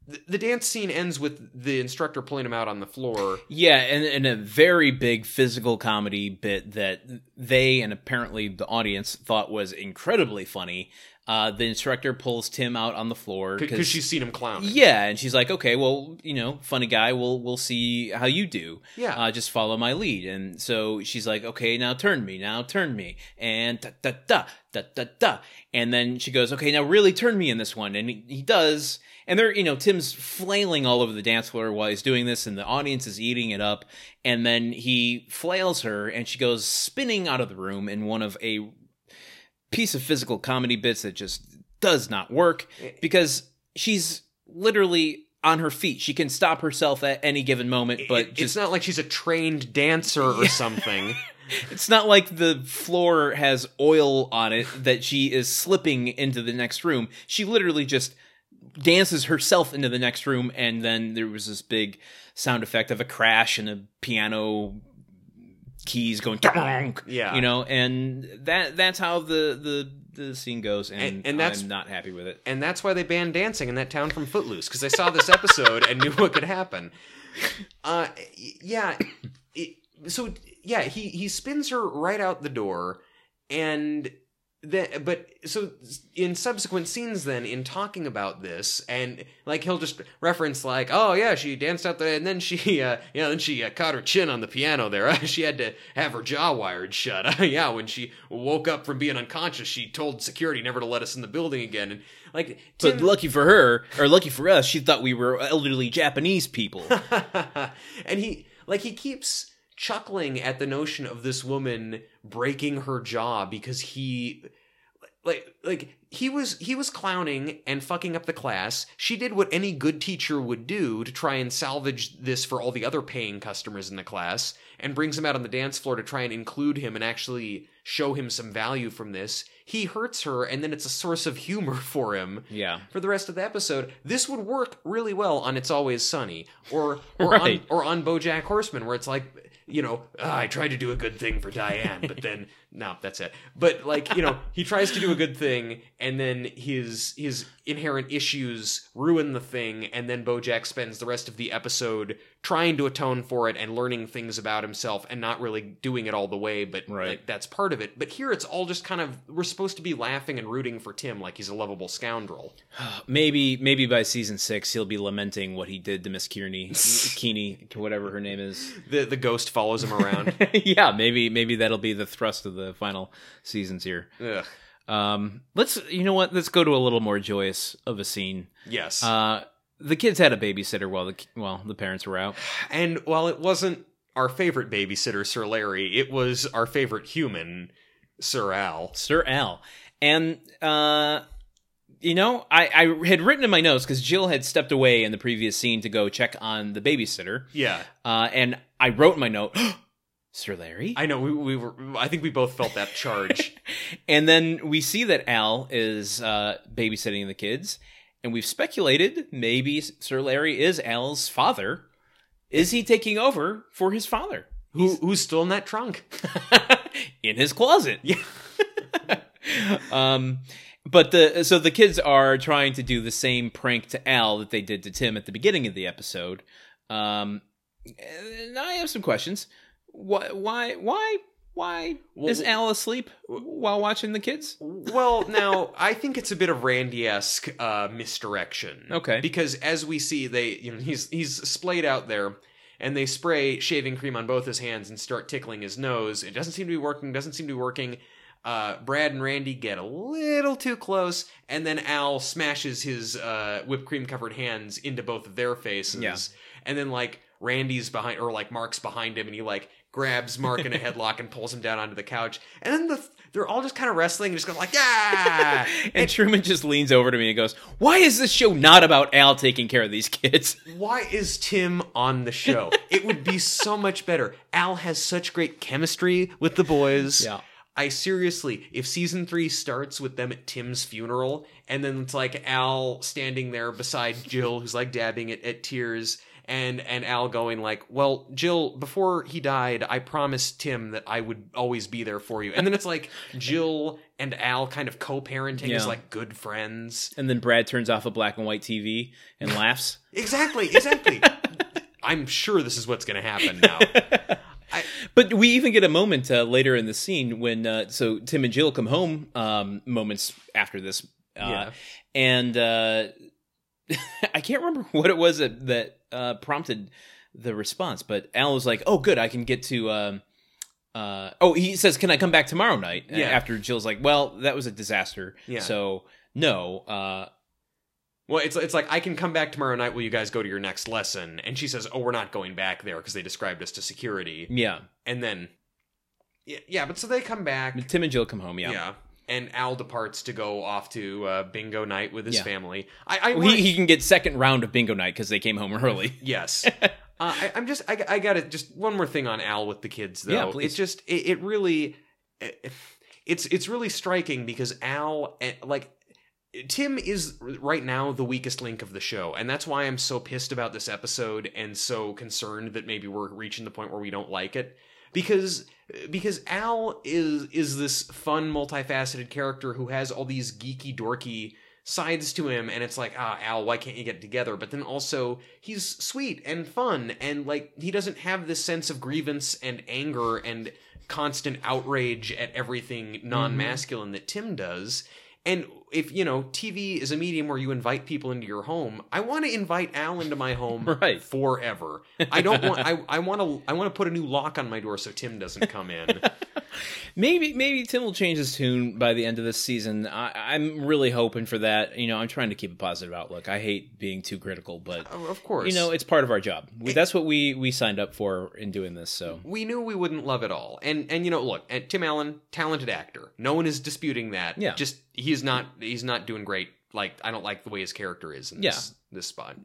The, the dance scene ends with the instructor pulling him out on the floor. Yeah, and, and a very big physical comedy bit that they and apparently the audience thought was incredibly funny. Uh, the instructor pulls Tim out on the floor because she's seen him clown. yeah, and she's like, "Okay, well, you know, funny guy. We'll we'll see how you do. Yeah. uh, just follow my lead." And so she's like, "Okay, now turn me, now turn me," and da da da da da da. And then she goes, "Okay, now really turn me in this one," and he, he does. And they're, you know, Tim's flailing all over the dance floor while he's doing this, and the audience is eating it up. And then he flails her, and she goes spinning out of the room in one of a piece of physical comedy bits that just does not work because she's literally on her feet. She can stop herself at any given moment, but It- it's not like she's a trained dancer or something. it's not like the floor has oil on it that she is slipping into the next room. She literally just dances herself into the next room and then there was this big sound effect of a crash and a piano keys going Yeah. you know and that that's how the the the scene goes and, And- and that's- I'm not happy with it. and that's why they banned dancing in that town from Footloose because they saw this episode and knew what could happen. Uh, yeah. It, so yeah, he he spins her right out the door, and then but so in subsequent scenes, then in talking about this, and like he'll just reference like, oh yeah, she danced out there, and then she, uh, you know, then she uh, caught her chin on the piano there. she had to have her jaw wired shut. yeah, when she woke up from being unconscious, she told security never to let us in the building again, and like But lucky for her, or lucky for us, she thought we were elderly Japanese people. and he like he keeps chuckling at the notion of this woman breaking her jaw because he like like he was he was clowning and fucking up the class she did what any good teacher would do to try and salvage this for all the other paying customers in the class and brings him out on the dance floor to try and include him and actually show him some value from this he hurts her and then it's a source of humor for him yeah. for the rest of the episode. This would work really well on It's Always Sunny or or Right. on or on BoJack Horseman, where it's like you know "Ah, I tried to do a good thing for Diane, but then no, that's it. But like you know he tries to do a good thing, and then his his inherent issues ruin the thing, and then BoJack spends the rest of the episode trying to atone for it and learning things about himself, and not really doing it all the way, but Right. like, that's part of it. But here it's all just kind of we're supposed to be laughing and rooting for Tim like he's a lovable scoundrel. Maybe maybe by season six he'll be lamenting what he did to Miss Kearney, Keeney, whatever her name is. The the ghost follows him around. yeah, maybe maybe that'll be the thrust of the final seasons here. Ugh. Um, let's you know what? Let's go to a little more joyous of a scene. Yes. Uh, the kids had a babysitter while the while the parents were out. and while it wasn't our favorite babysitter, Sir Larry, it was our favorite human, Sir Al. Sir Al. And uh you know, I, I had written in my notes because Jill had stepped away in the previous scene to go check on the babysitter. Yeah. Uh, and I wrote in my note, Sir Larry. I know we, we were. I think we both felt that charge. and then we see that Al is uh, babysitting the kids, and we've speculated maybe Sir Larry is Al's father. Is he taking over for his father Who, who's still in that trunk? in his closet? Yeah. um, but the so the kids are trying to do the same prank to Al that they did to Tim at the beginning of the episode. Um, and I have some questions. Why? Why? Why? Why Well, is Al asleep while watching the kids? Well, now I think it's a bit of Randy-esque uh, misdirection. Okay. because as we see, they you know he's he's splayed out there, and they spray shaving cream on both his hands and start tickling his nose. It doesn't seem to be working. Doesn't seem to be working. Uh, Brad and Randy get a little too close, and then Al smashes his uh, whipped cream covered hands into both of their faces. Yeah. And then like Randy's behind, or like Mark's behind him, and he like grabs Mark in a headlock and pulls him down onto the couch. And then the they're all just kind of wrestling and just going like, yeah. And Truman just leans over to me and goes, "Why is this show not about Al taking care of these kids?" Why is Tim on the show? It would be so much better. Al has such great chemistry with the boys. Yeah. I seriously, if season three starts with them at Tim's funeral, and then it's like Al standing there beside Jill, who's like dabbing at, at tears, and and Al going like, "Well, Jill, before he died, I promised Tim that I would always be there for you." And then it's like Jill and Al kind of co-parenting as like good friends. And then Brad turns off a black and white TV and laughs. Exactly, exactly. I'm sure this is what's going to happen now. But we even get a moment uh, later in the scene when uh, so Tim and Jill come home um, moments after this, uh, Yeah. and uh, I can't remember what it was that, that uh, prompted the response, but Al was like, "Oh, good, I can get to." Um, uh, oh, he says, "Can I come back tomorrow night?" Yeah. After Jill's like, "Well, that was a disaster, Yeah. so no." Uh, Well, it's it's like I can come back tomorrow night. Will you guys go to your next lesson? And she says, "Oh, we're not going back there because they described us to security." yeah, And then, yeah, yeah. But so they come back. Tim and Jill come home. Yeah. Yeah, And Al departs to go off to uh, bingo night with his Yeah. family. I, I Well, wanna- he, he can get second round of bingo night because they came home early. yes. uh, I, I'm just I, I got it. Just one more thing on Al with the kids though. Yeah, please. It's just it, it really it, it's it's really striking because Al eh, like Tim is right now the weakest link of the show, and that's why I'm so pissed about this episode and so concerned that maybe we're reaching the point where we don't like it because because Al is is this fun, multifaceted character who has all these geeky, dorky sides to him, and it's like, ah, Al, why can't you get together? But then also he's sweet and fun, and like he doesn't have this sense of grievance and anger and constant outrage at everything non-masculine that Tim does. And if you know TV is a medium where you invite people into your home, I want to invite Al into my home Right. forever. I don't want. I, I want to. I want to put a new lock on my door so Tim doesn't come in. Maybe maybe Tim will change his tune by the end of this season. I, I'm really hoping for that. You know, I'm trying to keep a positive outlook. I hate being too critical, but Oh, of course, you know, it's part of our job. We, that's what we we signed up for in doing this. So we knew we wouldn't love it all. And and you know, look, and Tim Allen, talented actor. No one is disputing that. Yeah. Just he's not he's not doing great. Like I don't like the way his character is in this this spot.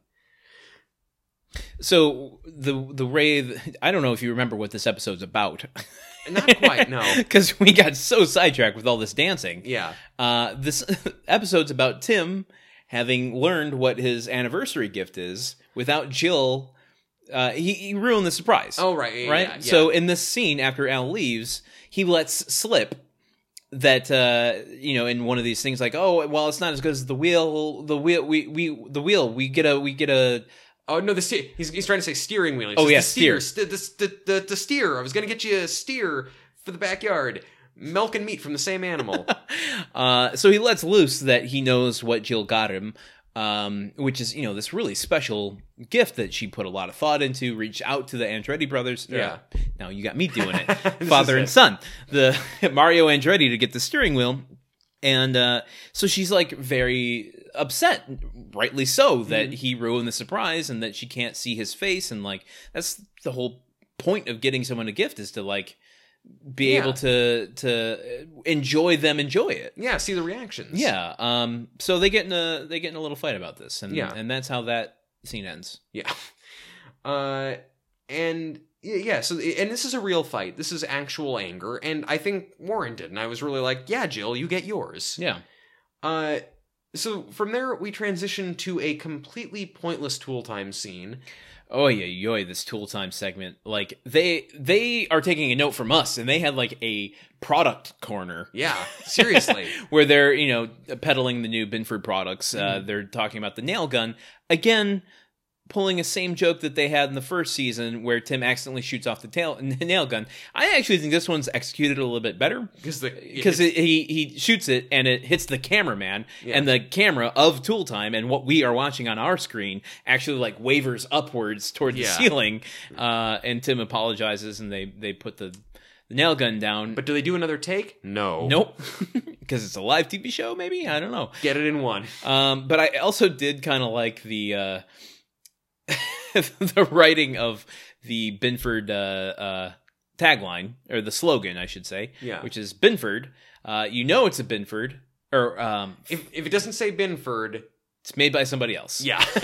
so the the way I don't know if you remember what this episode's about. Not quite, no. because we got so sidetracked with all this dancing. Yeah. Uh, this episode's about Tim having learned what his anniversary gift is without Jill. Uh, he, he ruined the surprise. Oh right. yeah, right? yeah, yeah. So in this scene, after Al leaves, he lets slip that uh, you know in one of these things like, oh, well, it's not as good as the wheel. The wheel, we we the wheel, we get a we get a Oh no, the steer. He's, he's trying to say steering wheel. He Oh, yeah, the steer. steer. St- the, the, the, the steer. I was gonna get you a steer for the backyard. Milk and meat from the same animal. Uh, so he lets loose that he knows what Jill got him, um, which is you know this really special gift that she put a lot of thought into. Reached out to the Andretti brothers. Yeah. Uh, now you got me doing it, father and it. son. The Mario Andretti to get the steering wheel, and uh, so she's like very upset, rightly so, Mm-hmm. that he ruined the surprise and that she can't see his face, and like that's the whole point of getting someone a gift is to like be Yeah. able to to enjoy them enjoy it. yeah, see the reactions. Yeah. Um. So they get in a they get in a little fight about this, and Yeah. and that's how that scene ends. Yeah. Uh, and Yeah, yeah, so and this is a real fight. This is actual anger, and I think warranted. And I was really like, "Yeah, Jill, you get yours." Yeah. Uh, so from there we transition to a completely pointless tool time scene. Oh yeah, yoy, this tool time segment. Like they they are taking a note from us and they had like a product corner. Yeah, seriously. where they're, you know, peddling the new Binford products. Uh, they're talking about the nail gun. Again, pulling a same joke that they had in the first season where Tim accidentally shoots off the tail nail gun. I actually think this one's executed a little bit better Because because he he shoots it and it hits the cameraman and the camera of Tool Time and what we are watching on our screen actually like wavers upwards toward the Yeah. ceiling. Uh, and Tim apologizes and they they put the, the nail gun down. But do they do another take? No. nope, because it's a live TV show. Maybe I don't know. Get it in one. Um, but I also did kind of like the uh, the writing of the Binford uh, uh, tagline or the slogan, I should say, Yeah. which is Binford. Uh, you know it's a Binford, or um, If if it doesn't say Binford, it's made by somebody else. yeah.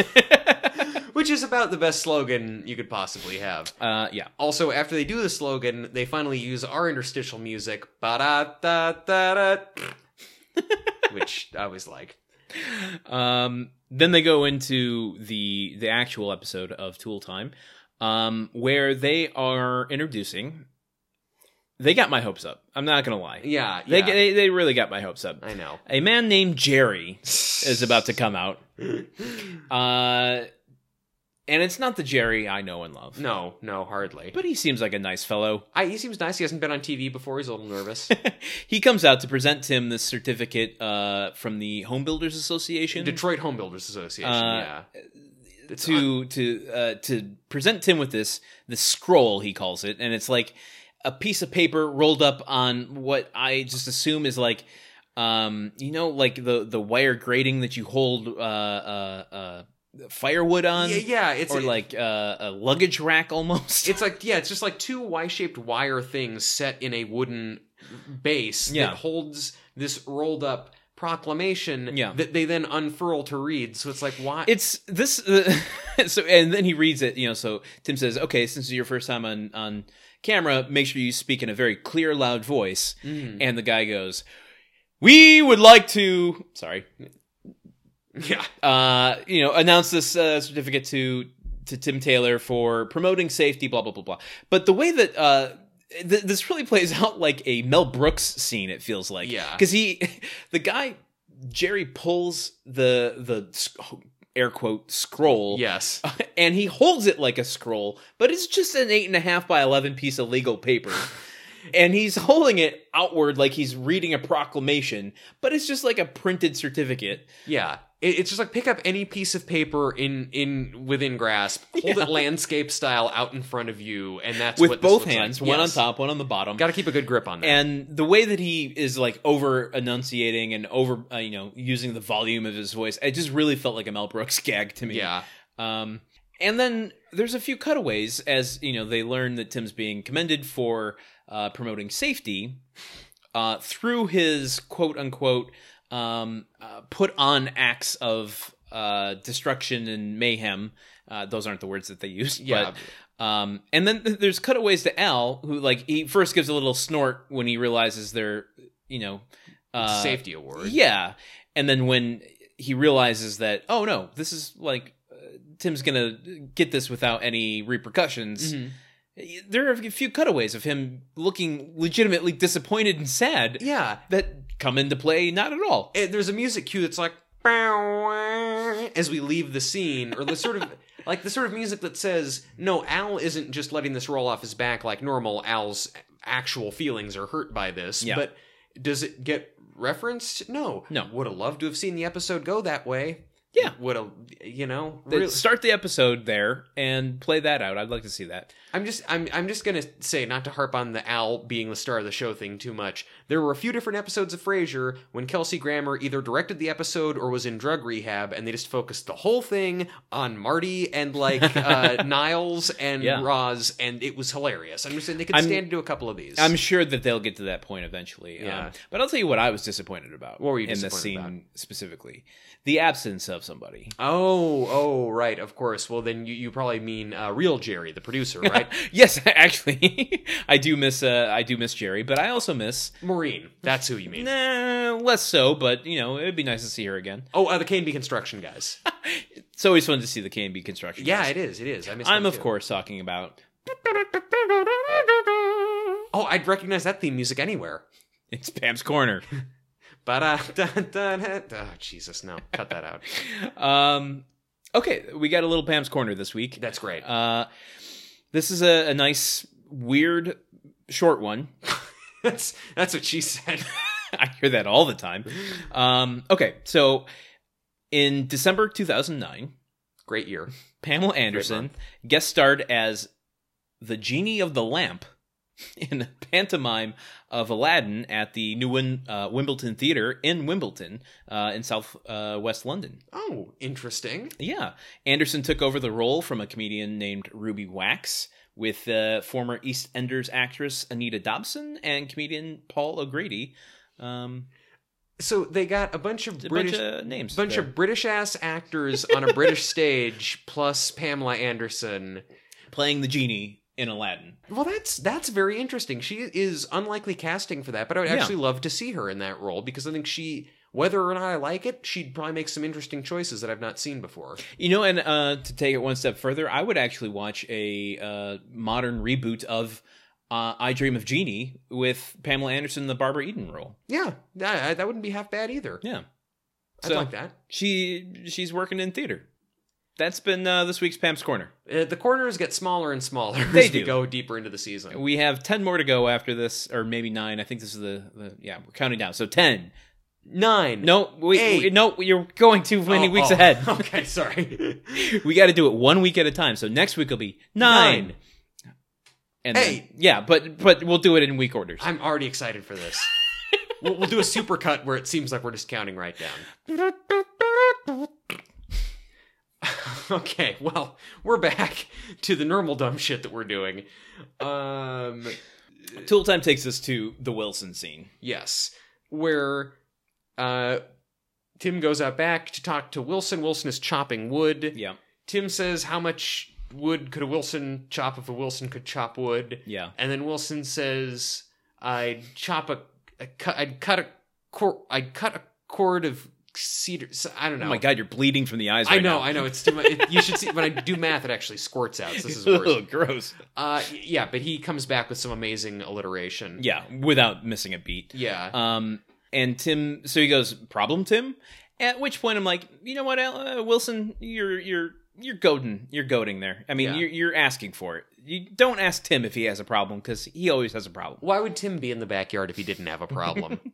Which is about the best slogan you could possibly have. uh, yeah. Also, after they do the slogan, they finally use our interstitial music, which I was like, Um, then they go into the the actual episode of Tool Time, um, where they are introducing. They got my hopes up. I'm not gonna lie. yeah, They, yeah, they they really got my hopes up. I know. A man named Jerry is about to come out. Uh, and it's not the Jerry I know and love. No, no, hardly. But he seems like a nice fellow. I, he seems nice. He hasn't been on TV before. He's a little nervous. he comes out to present Tim this certificate uh, from the Home Builders Association Detroit Home Builders Association. Uh, yeah, It's to to uh, to present Tim with this this scroll he calls it, and it's like a piece of paper rolled up on what I just assume is like um you know like the the wire grating that you hold uh uh uh firewood on yeah, yeah. It's or like uh, a luggage rack almost it's like yeah, it's just like two Y-shaped wire things set in a wooden base Yeah. that holds this rolled up proclamation Yeah. that they then unfurl to read. So it's like why? it's this uh, so and then he reads it you know so tim says okay since it's your first time on on camera make sure you speak in a very clear loud voice Mm. and the guy goes we would like to sorry yeah, uh you know announce this uh, certificate to to tim taylor for promoting safety blah blah blah blah. But the way that uh th- this really plays out like a mel brooks scene it feels like. Yeah. because he the guy jerry pulls the the air quote scroll. Yes, and he holds it like a scroll, but it's just an eight and a half by eleven piece of legal paper. And he's holding it outward like he's reading a proclamation, but it's just like a printed certificate. yeah. It's just like pick up any piece of paper in in within grasp, hold it landscape style out in front of you, and that's with both hands, like. one Yes. on top, one on the bottom. Got to keep a good grip on that. and the way that he is like over enunciating and over, uh, you know, using the volume of his voice, it just really felt like a Mel Brooks gag to me. yeah, Um, and then there's a few cutaways as you know they learn that Tim's being commended for uh, promoting safety uh, through his quote unquote um, uh, put on acts of uh, destruction and mayhem. Uh, those aren't the words that they use. Yeah. But, um, and then there's cutaways to Al, who like he first gives a little snort when he realizes they're you know uh, safety award. yeah, and then when he realizes that, oh no, this is like uh, Tim's gonna get this without any repercussions. Mhm. There are a few cutaways of him looking legitimately disappointed and sad yeah. that come into play not at all. And there's a music cue that's like as we leave the scene, or the sort of like the sort of music that says, "No, Al isn't just letting this roll off his back like normal. Al's actual feelings are hurt by this." Yeah. But does it get referenced? No. No. Would have loved to have seen the episode go that way. Yeah. Would have, you know. Really- Start the episode there and play that out. I'd like to see that. I'm just I'm I'm just gonna say not to harp on the Al being the star of the show thing too much. There were a few different episodes of Frasier when Kelsey Grammer either directed the episode or was in drug rehab, and they just focused the whole thing on Marty and like uh, Niles and Yeah. Roz, and it was hilarious. I'm just saying they could I'm- stand to do a couple of these. I'm sure that they'll get to that point eventually. Yeah. Um, but I'll tell you what I was disappointed about What were you in disappointed scene about? specifically. The absence of of somebody. Oh, oh, right, of course. Well, then you, you probably mean uh, real Jerry, the producer, right? yes, actually, I do miss uh, I do miss Jerry, but I also miss Maureen. That's who you mean. nah, less so. But you know, it'd be nice to see her again. Oh, uh, the K&B construction guys. It's always fun to see the K and B construction. Yeah, guys. it is. It is. I miss I'm of too. course talking about Oh, I'd recognize that theme music anywhere. it's Pam's Corner. Da. Oh, Jesus, no. Cut that out. Um, okay, we got a little Pam's Corner this week. That's great. Uh, this is a, a nice, weird, short one. That's that's what she said. I hear that all the time. Um, okay, so in December 2009, Great year. Pamela Anderson guest starred as the genie of the lamp in a pantomime of Aladdin at the New Win- uh, Wimbledon Theatre in Wimbledon, uh, in South uh, West London. Oh, interesting. Yeah, Anderson took over the role from a comedian named Ruby Wax, with uh, former EastEnders actress Anita Dobson and comedian Paul O'Grady. Um, So they got a bunch of a British bunch of names. bunch there. of British ass actors on a British stage plus Pamela Anderson. playing the genie in Aladdin. Well, that's that's very interesting. She is unlikely casting for that, but I would Yeah. actually love to see her in that role because I think she, whether or not I like it, she'd probably make some interesting choices that I've not seen before. You know, and uh, to take it one step further, I would actually watch a uh, modern reboot of uh, I Dream of Jeannie with Pamela Anderson in the Barbara Eden role. Yeah, that, that wouldn't be half bad either. Yeah, I'd So- like that. she she's working in theater. That's been uh, this week's Pam's Corner. Uh, the corners get smaller and smaller They as we do. go deeper into the season. We have ten more to go after this, or maybe nine. I think this is the, the yeah we're counting down. So ten. Nine. No, we, Eight. we no, you're going too many Oh, weeks oh. ahead. Okay, sorry. we got to do it one week at a time. So next week will be nine. Nine. And then- Eight. yeah, but but we'll do it in week orders. I'm already excited for this. we'll, we'll do a super cut where it seems like we're just counting right down. okay, well, we're back to the normal dumb shit that we're doing. Um, Tool time takes us to the Wilson scene. yes, where uh, Tim goes out back to talk to Wilson. Wilson is chopping wood. Yeah, Tim says, "How much wood could a Wilson chop if a Wilson could chop wood?" yeah. And then Wilson says, "I'd chop a, a cut. I'd cut a cord. I'd cut a cord of cedar. so- I don't know. Oh my god, you're bleeding from the eyes. I know. now. I know. It's too much. It, you should see when I do math. It actually squirts out. So this is worse. Ugh, gross. Uh, yeah, but he comes back with some amazing alliteration. Yeah, without missing a beat. Yeah. Um, and Tim, so he goes, "Problem, Tim." At which point, I'm like, you know what, uh, Wilson, you're you're you're goading, you're goading there. I mean, Yeah. you're you're asking for it. You don't ask Tim if he has a problem because he always has a problem. Why would Tim be in the backyard if he didn't have a problem?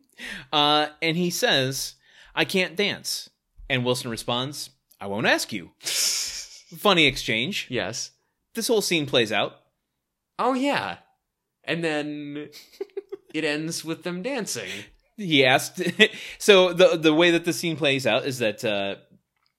Uh, and he says, "I can't dance." And Wilson responds, "I won't ask you." Funny exchange. yes. This whole scene plays out. Oh yeah. And then it ends with them dancing. He asked. so the the way that the scene plays out is that uh,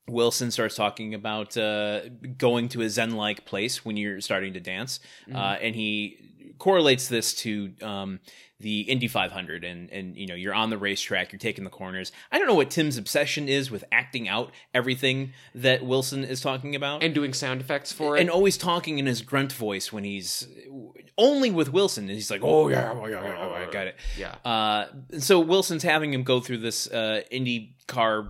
Wilson starts talking about uh, going to a Zen like place when you're starting to dance, uh, and he correlates this to um, the Indy 500, and and you know you're on the racetrack, you're taking the corners. I don't know what Tim's obsession is with acting out everything that Wilson is talking about, And doing sound effects for it. and always talking in his grunt voice when he's only with Wilson, and he's like, "Oh yeah, oh, yeah, yeah, yeah, I got it." yeah. Uh, so Wilson's having him go through this uh, Indy car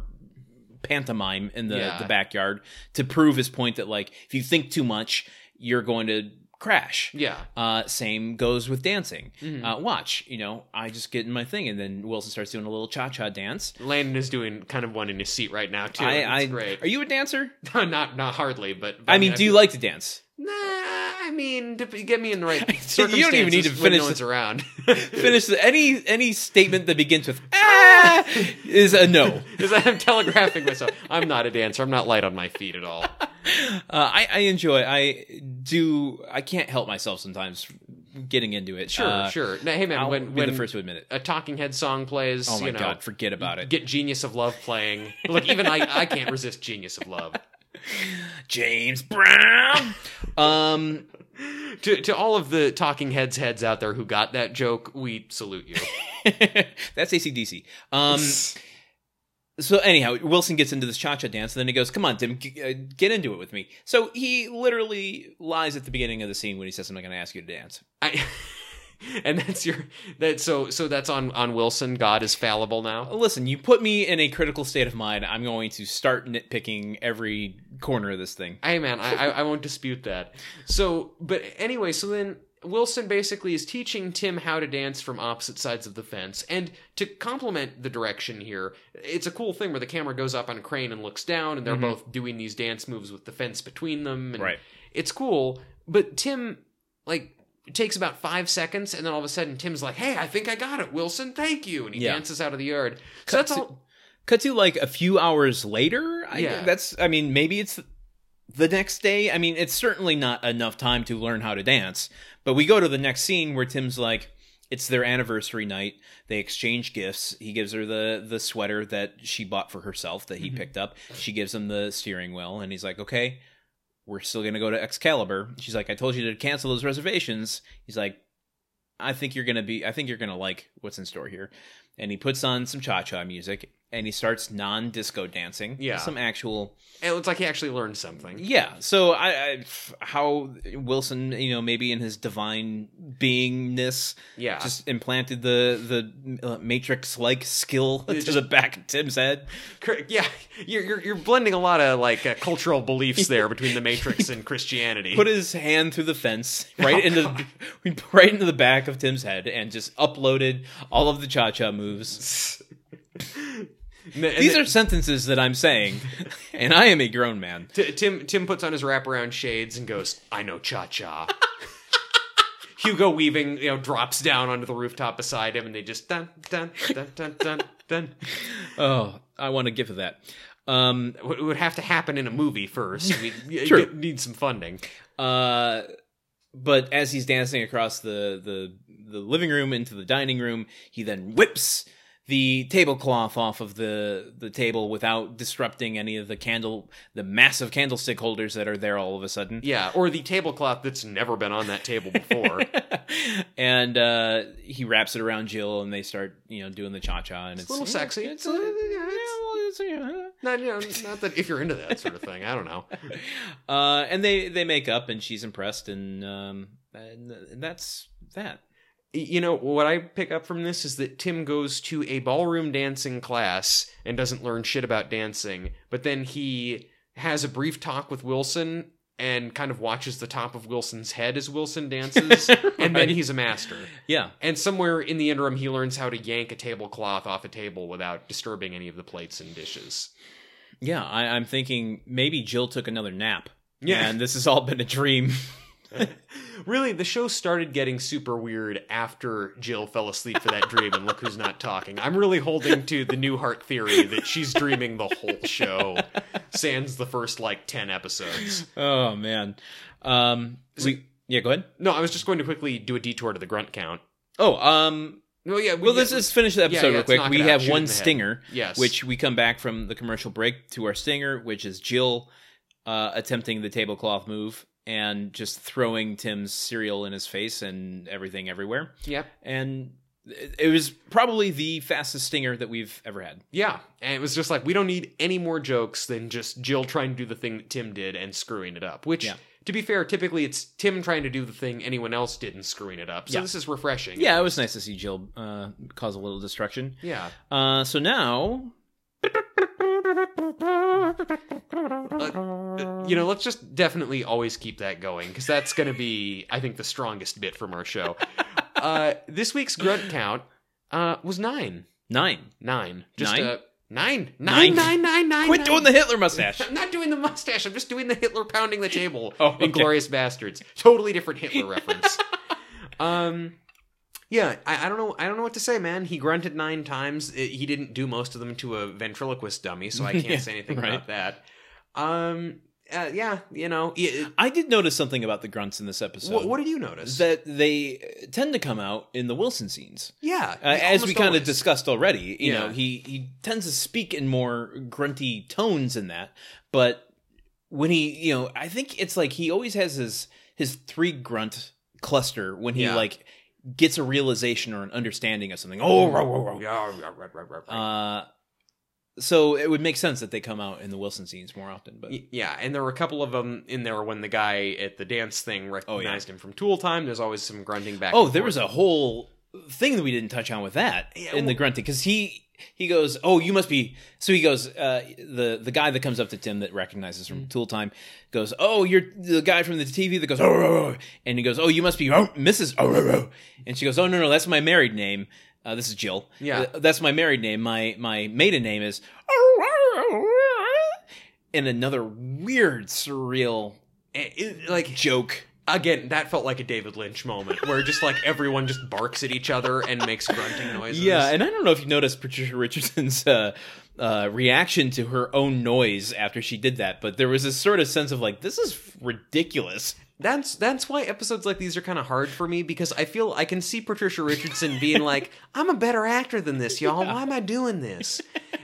pantomime in the, Yeah. the backyard to prove his point that like if you think too much, you're going to crash. Yeah. Uh, same goes with dancing. Mhm. Uh, watch, you know, I just get in my thing, and then Wilson starts doing a little cha cha dance. Landon is doing kind of one in his seat right now too. I, I, great. Are you a dancer? not not hardly, but, but I mean, do you like to dance? Nah, I mean, to get me in the right You don't even need to finish No the- one's around. Finish the, any any statement that begins with ah is a no. Is I'm telegraphing myself? I'm not a dancer. I'm not light on my feet at all. Uh, I, I enjoy. I do. I can't help myself sometimes getting into it. Sure, Uh, sure. Now, hey man, I'll when be when the first to admit it. a Talking Head song plays, Oh my you know, god, forget about it. get Genius of Love playing. Look, even I I can't resist Genius of Love. James Brown. um, To to all of the Talking Heads heads out there who got that joke, we salute you. that's ACDC. Um, so anyhow, Wilson gets into this cha-cha dance, and then he goes, "Come on, Tim, g- uh, get into it with me." So he literally lies at the beginning of the scene when he says, "I'm not going to ask you to dance." I, and that's your that so so that's on on Wilson. God is fallible now. Listen, you put me in a critical state of mind. I'm going to start nitpicking every corner of this thing. Hey man, I I, I won't dispute that. So, but anyway, so then Wilson basically is teaching Tim how to dance from opposite sides of the fence. And to complement the direction here, it's a cool thing where the camera goes up on a crane and looks down, and they're Mhm. both doing these dance moves with the fence between them. And Right. It's cool, but Tim, like, it takes about five seconds, and then all of a sudden Tim's like, "Hey, I think I got it, Wilson. Thank you," and he Yeah. dances out of the yard. So that's to- all. Cut to like a few hours later. I, Yeah. that's. I mean, maybe it's the next day. I mean, it's certainly not enough time to learn how to dance. But we go to the next scene where Tim's like, it's their anniversary night. They exchange gifts. He gives her the the sweater that she bought for herself that he Mhm. picked up. She gives him the steering wheel, and he's like, okay. We're still gonna go to Excalibur. She's like, I told you to cancel those reservations. He's like, I think you're gonna be. I think you're gonna like what's in store here. And he puts on some cha cha music, and he starts non disco dancing. Yeah. some actual. It looks like he actually learned something. Yeah. So I, I how Wilson, you know, maybe in his divine beingness, Yeah. just implanted the the uh, Matrix like skill to just- the back of Tim's head. Yeah, you're, you're you're blending a lot of like uh, cultural beliefs there between the Matrix and Christianity. Put his hand through the fence, Oh, right into the, right into the back of Tim's head, and just uploaded all of the cha cha moves. N- and These are sentences that I'm saying, and I am a grown man. T- Tim Tim puts on his wraparound shades and goes, "I know cha cha." Hugo Weaving, you know, drops down onto the rooftop beside him, and they just dun dun dun dun dun dun. Oh, I want a gift of that. Um, It would have to happen in a movie first. We True. need some funding. Uh, but as he's dancing across the, the the living room into the dining room, he then whips the tablecloth off of the the table without disrupting any of the candle the massive candlestick holders that are there all of a sudden. Yeah, or the tablecloth that's never been on that table before. and uh, he wraps it around Jill, and they start, you know, doing the cha cha, and it's, a little sexy. It's, a little- yeah, yeah, it's- well, it's, yeah. not, you know, not that if you're into that sort of thing. I don't know. Uh, and they they make up, and she's impressed, and um, and that's that. You know what i pick up from this is that tim goes to a ballroom dancing class and doesn't learn shit about dancing but then he has a brief talk with wilson and kind of watches the top of wilson's head as wilson dances and then he's a master Yeah, and somewhere in the interim he learns how to yank a tablecloth off a table without disturbing any of the plates and dishes yeah. I, I'm thinking maybe Jill took another nap. Yeah. and this has all been a dream. really the show started getting super weird after jill fell asleep for that dream and look who's not talking i'm really holding to the newhart theory that she's dreaming the whole show sans the first like 10 episodes oh man. Um, we yeah. Go ahead. no i was just going to quickly do a detour to the grunt count Oh, um. well yeah we, Well, let's just finish the episode yeah, real quick. We out. have Shoot it in one stinger, yes which we come back from the commercial break to our stinger, which is Jill uh, attempting the tablecloth move and just throwing Tim's cereal in his face and everything everywhere. yep And it was probably the fastest stinger that we've ever had. yeah and it was just like we don't need any more jokes than just jill trying to do the thing that tim did and screwing it up which Yeah. to be fair typically it's tim trying to do the thing anyone else did and screwing it up so Yeah. this is refreshing Yeah, it was nice to see Jill uh, cause a little destruction. yeah Uh, so now, Uh, you know, let's just definitely always keep that going because that's going to be, I think, the strongest bit from our show. Uh, this week's grunt count uh, was nine. nine. Nine. Just Nine? Uh, nine. Nine? Nine, nine, nine, nine. Quit nine. doing the Hitler mustache. I'm not doing the mustache. I'm just doing the Hitler pounding the table. Oh, okay. Inglourious Basterds. Totally different Hitler reference. um, yeah, I, I don't know. I don't know what to say, man. He grunted nine times. It- he didn't do most of them to a ventriloquist dummy, so I can't Yeah, say anything right. about that. Um, uh, yeah, you know. yeah, I did notice something about the grunts in this episode. what, what did you notice? that they tend to come out in the Wilson scenes. yeah, Uh, as we kind of discussed already, you Yeah. know, he he tends to speak in more grunty tones in that, but when he, you know, I think it's like he always has his his three grunt cluster when he Yeah. like gets a realization or an understanding of something. Oh, rah. Yeah, right, right, right, right. Uh, so it would make sense that they come out in the Wilson scenes more often. But Yeah, and there were a couple of them in there when the guy at the dance thing recognized Oh, him from Tool Time. There's always some grunting back. oh, there forth. was a whole thing that we didn't touch on with that Yeah, in the grunting because he he goes, "Oh, you must be." So he goes, uh, the the guy that comes up to Tim that recognizes Mm-hmm. from Tool Time goes, "Oh, you're the guy from the TV that goes, oh, oh, oh," and he goes, "Oh, you must be oh, Mrs. Oh, oh, oh," and she goes, "Oh, no, no, that's my married name." Uh, this is Jill. Yeah. Uh, that's my married name. My my maiden name is. oh, oh, oh," And another weird, surreal It- it- like joke. Again, that felt like a David Lynch moment where just like everyone just barks at each other and makes grunting noises. Yeah, and I don't know if you noticed Patricia Richardson's uh, uh, reaction to her own noise after she did that, but there was this sort of sense of like, this is ridiculous. That's that's why episodes like these are kind of hard for me because I feel I can see Patricia Richardson being like, "I'm a better actor than this, y'all. Why am I doing this?"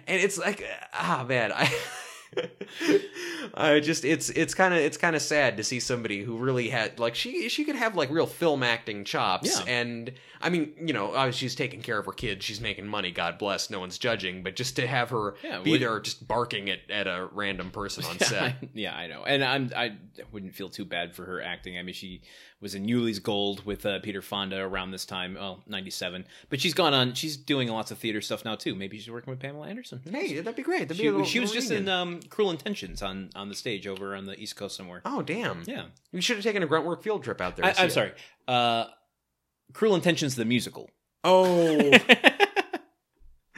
And it's like, ah, man, I. I just it's it's kind of it's kind of sad to see somebody who really had like she she could have like real film acting chops Yeah. and I mean you know uh, she's taking care of her kids she's making money God bless no one's judging but just to have her Yeah, be would- there just barking at, at a random person on set yeah, I know, and I'm I wouldn't feel too bad for her acting. I mean, she was in Ulee's Gold with uh, Peter Fonda around this time, well, '97, but she's gone on. She's doing lots of theater stuff now too. Maybe she's working with Pamela Anderson. hey that'd be great that'd be She, a little, she was just reunion. in um, Cruel Intentions on on the stage over on the East Coast somewhere. Oh damn! Yeah, We should have taken a Gruntwork field trip out there. I, I'm it. sorry. Uh, Cruel Intentions the musical. Oh,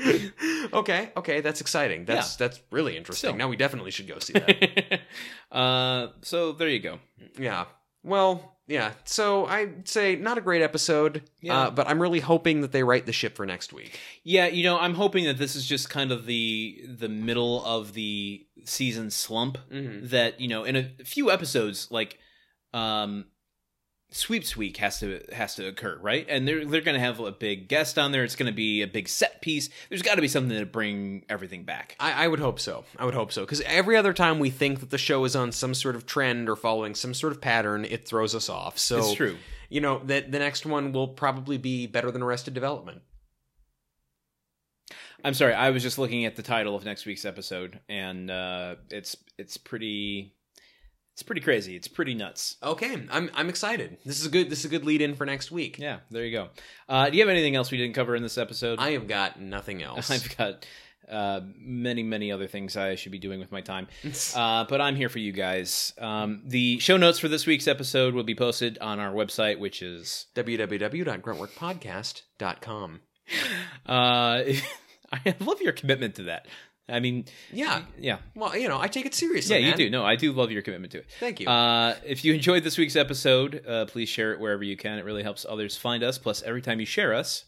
okay, okay, that's exciting. That's that's really interesting. Now we definitely should go see that. uh, so there you go. yeah. Well, yeah. So I'd say not a great episode. Yeah. Uh, but I'm really hoping that they write the ship for next week. Yeah, you know, I'm hoping that this is just kind of the the middle of the season slump. Mhm. That you know, in a few episodes, like um, sweeps week has to has to occur, right? And they're they're going to have a big guest on there. It's going to be a big set piece. There's got to be something to bring everything back. I, I would hope so. I would hope so because every other time we think that the show is on some sort of trend or following some sort of pattern, it throws us off. So it's true. You know that the next one will probably be better than Arrested Development. I'm sorry. I was just looking at the title of next week's episode, and uh, it's it's pretty it's pretty crazy. It's pretty nuts. Okay, I'm I'm excited. This is a good this is a good lead in for next week. Yeah, there you go. Uh, do you have anything else we didn't cover in this episode? I have got nothing else. I've got uh, many, many other things I should be doing with my time. Uh, but I'm here for you guys. Um, the show notes for this week's episode will be posted on our website, which is. www.gruntworkpodcast.com. Uh, I love your commitment to that. I mean, Yeah. yeah. Well, you know, I take it seriously. Yeah, you do. No, I do love your commitment to it. Thank you. Uh, if you enjoyed this week's episode, uh, please share it wherever you can. It really helps others find us. Plus, every time you share us,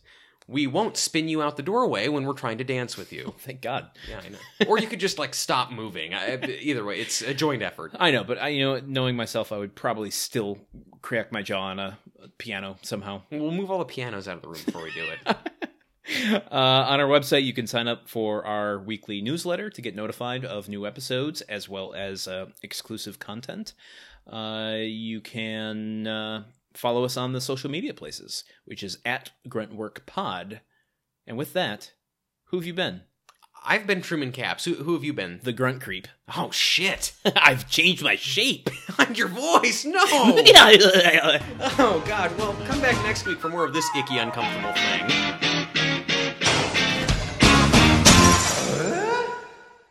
we won't spin you out the doorway when we're trying to dance with you. thank God. Yeah, I know. or you could just like stop moving. I, either way, it's a joint effort. I know, but I, you know, knowing myself, I would probably still crack my jaw on a piano somehow. We'll move all the pianos out of the room before we do it. Uh, on our website, you can sign up for our weekly newsletter to get notified of new episodes as well as uh, exclusive content. Uh, you can uh, follow us on the social media places, which is at Gruntwork Pod. And with that, who have you been? I've been Truman Caps. Who, who have you been? The Grunt Creep. Oh shit! I've changed my shape. And your voice, no. Oh god. Well, come back next week for more of this icky, uncomfortable thing.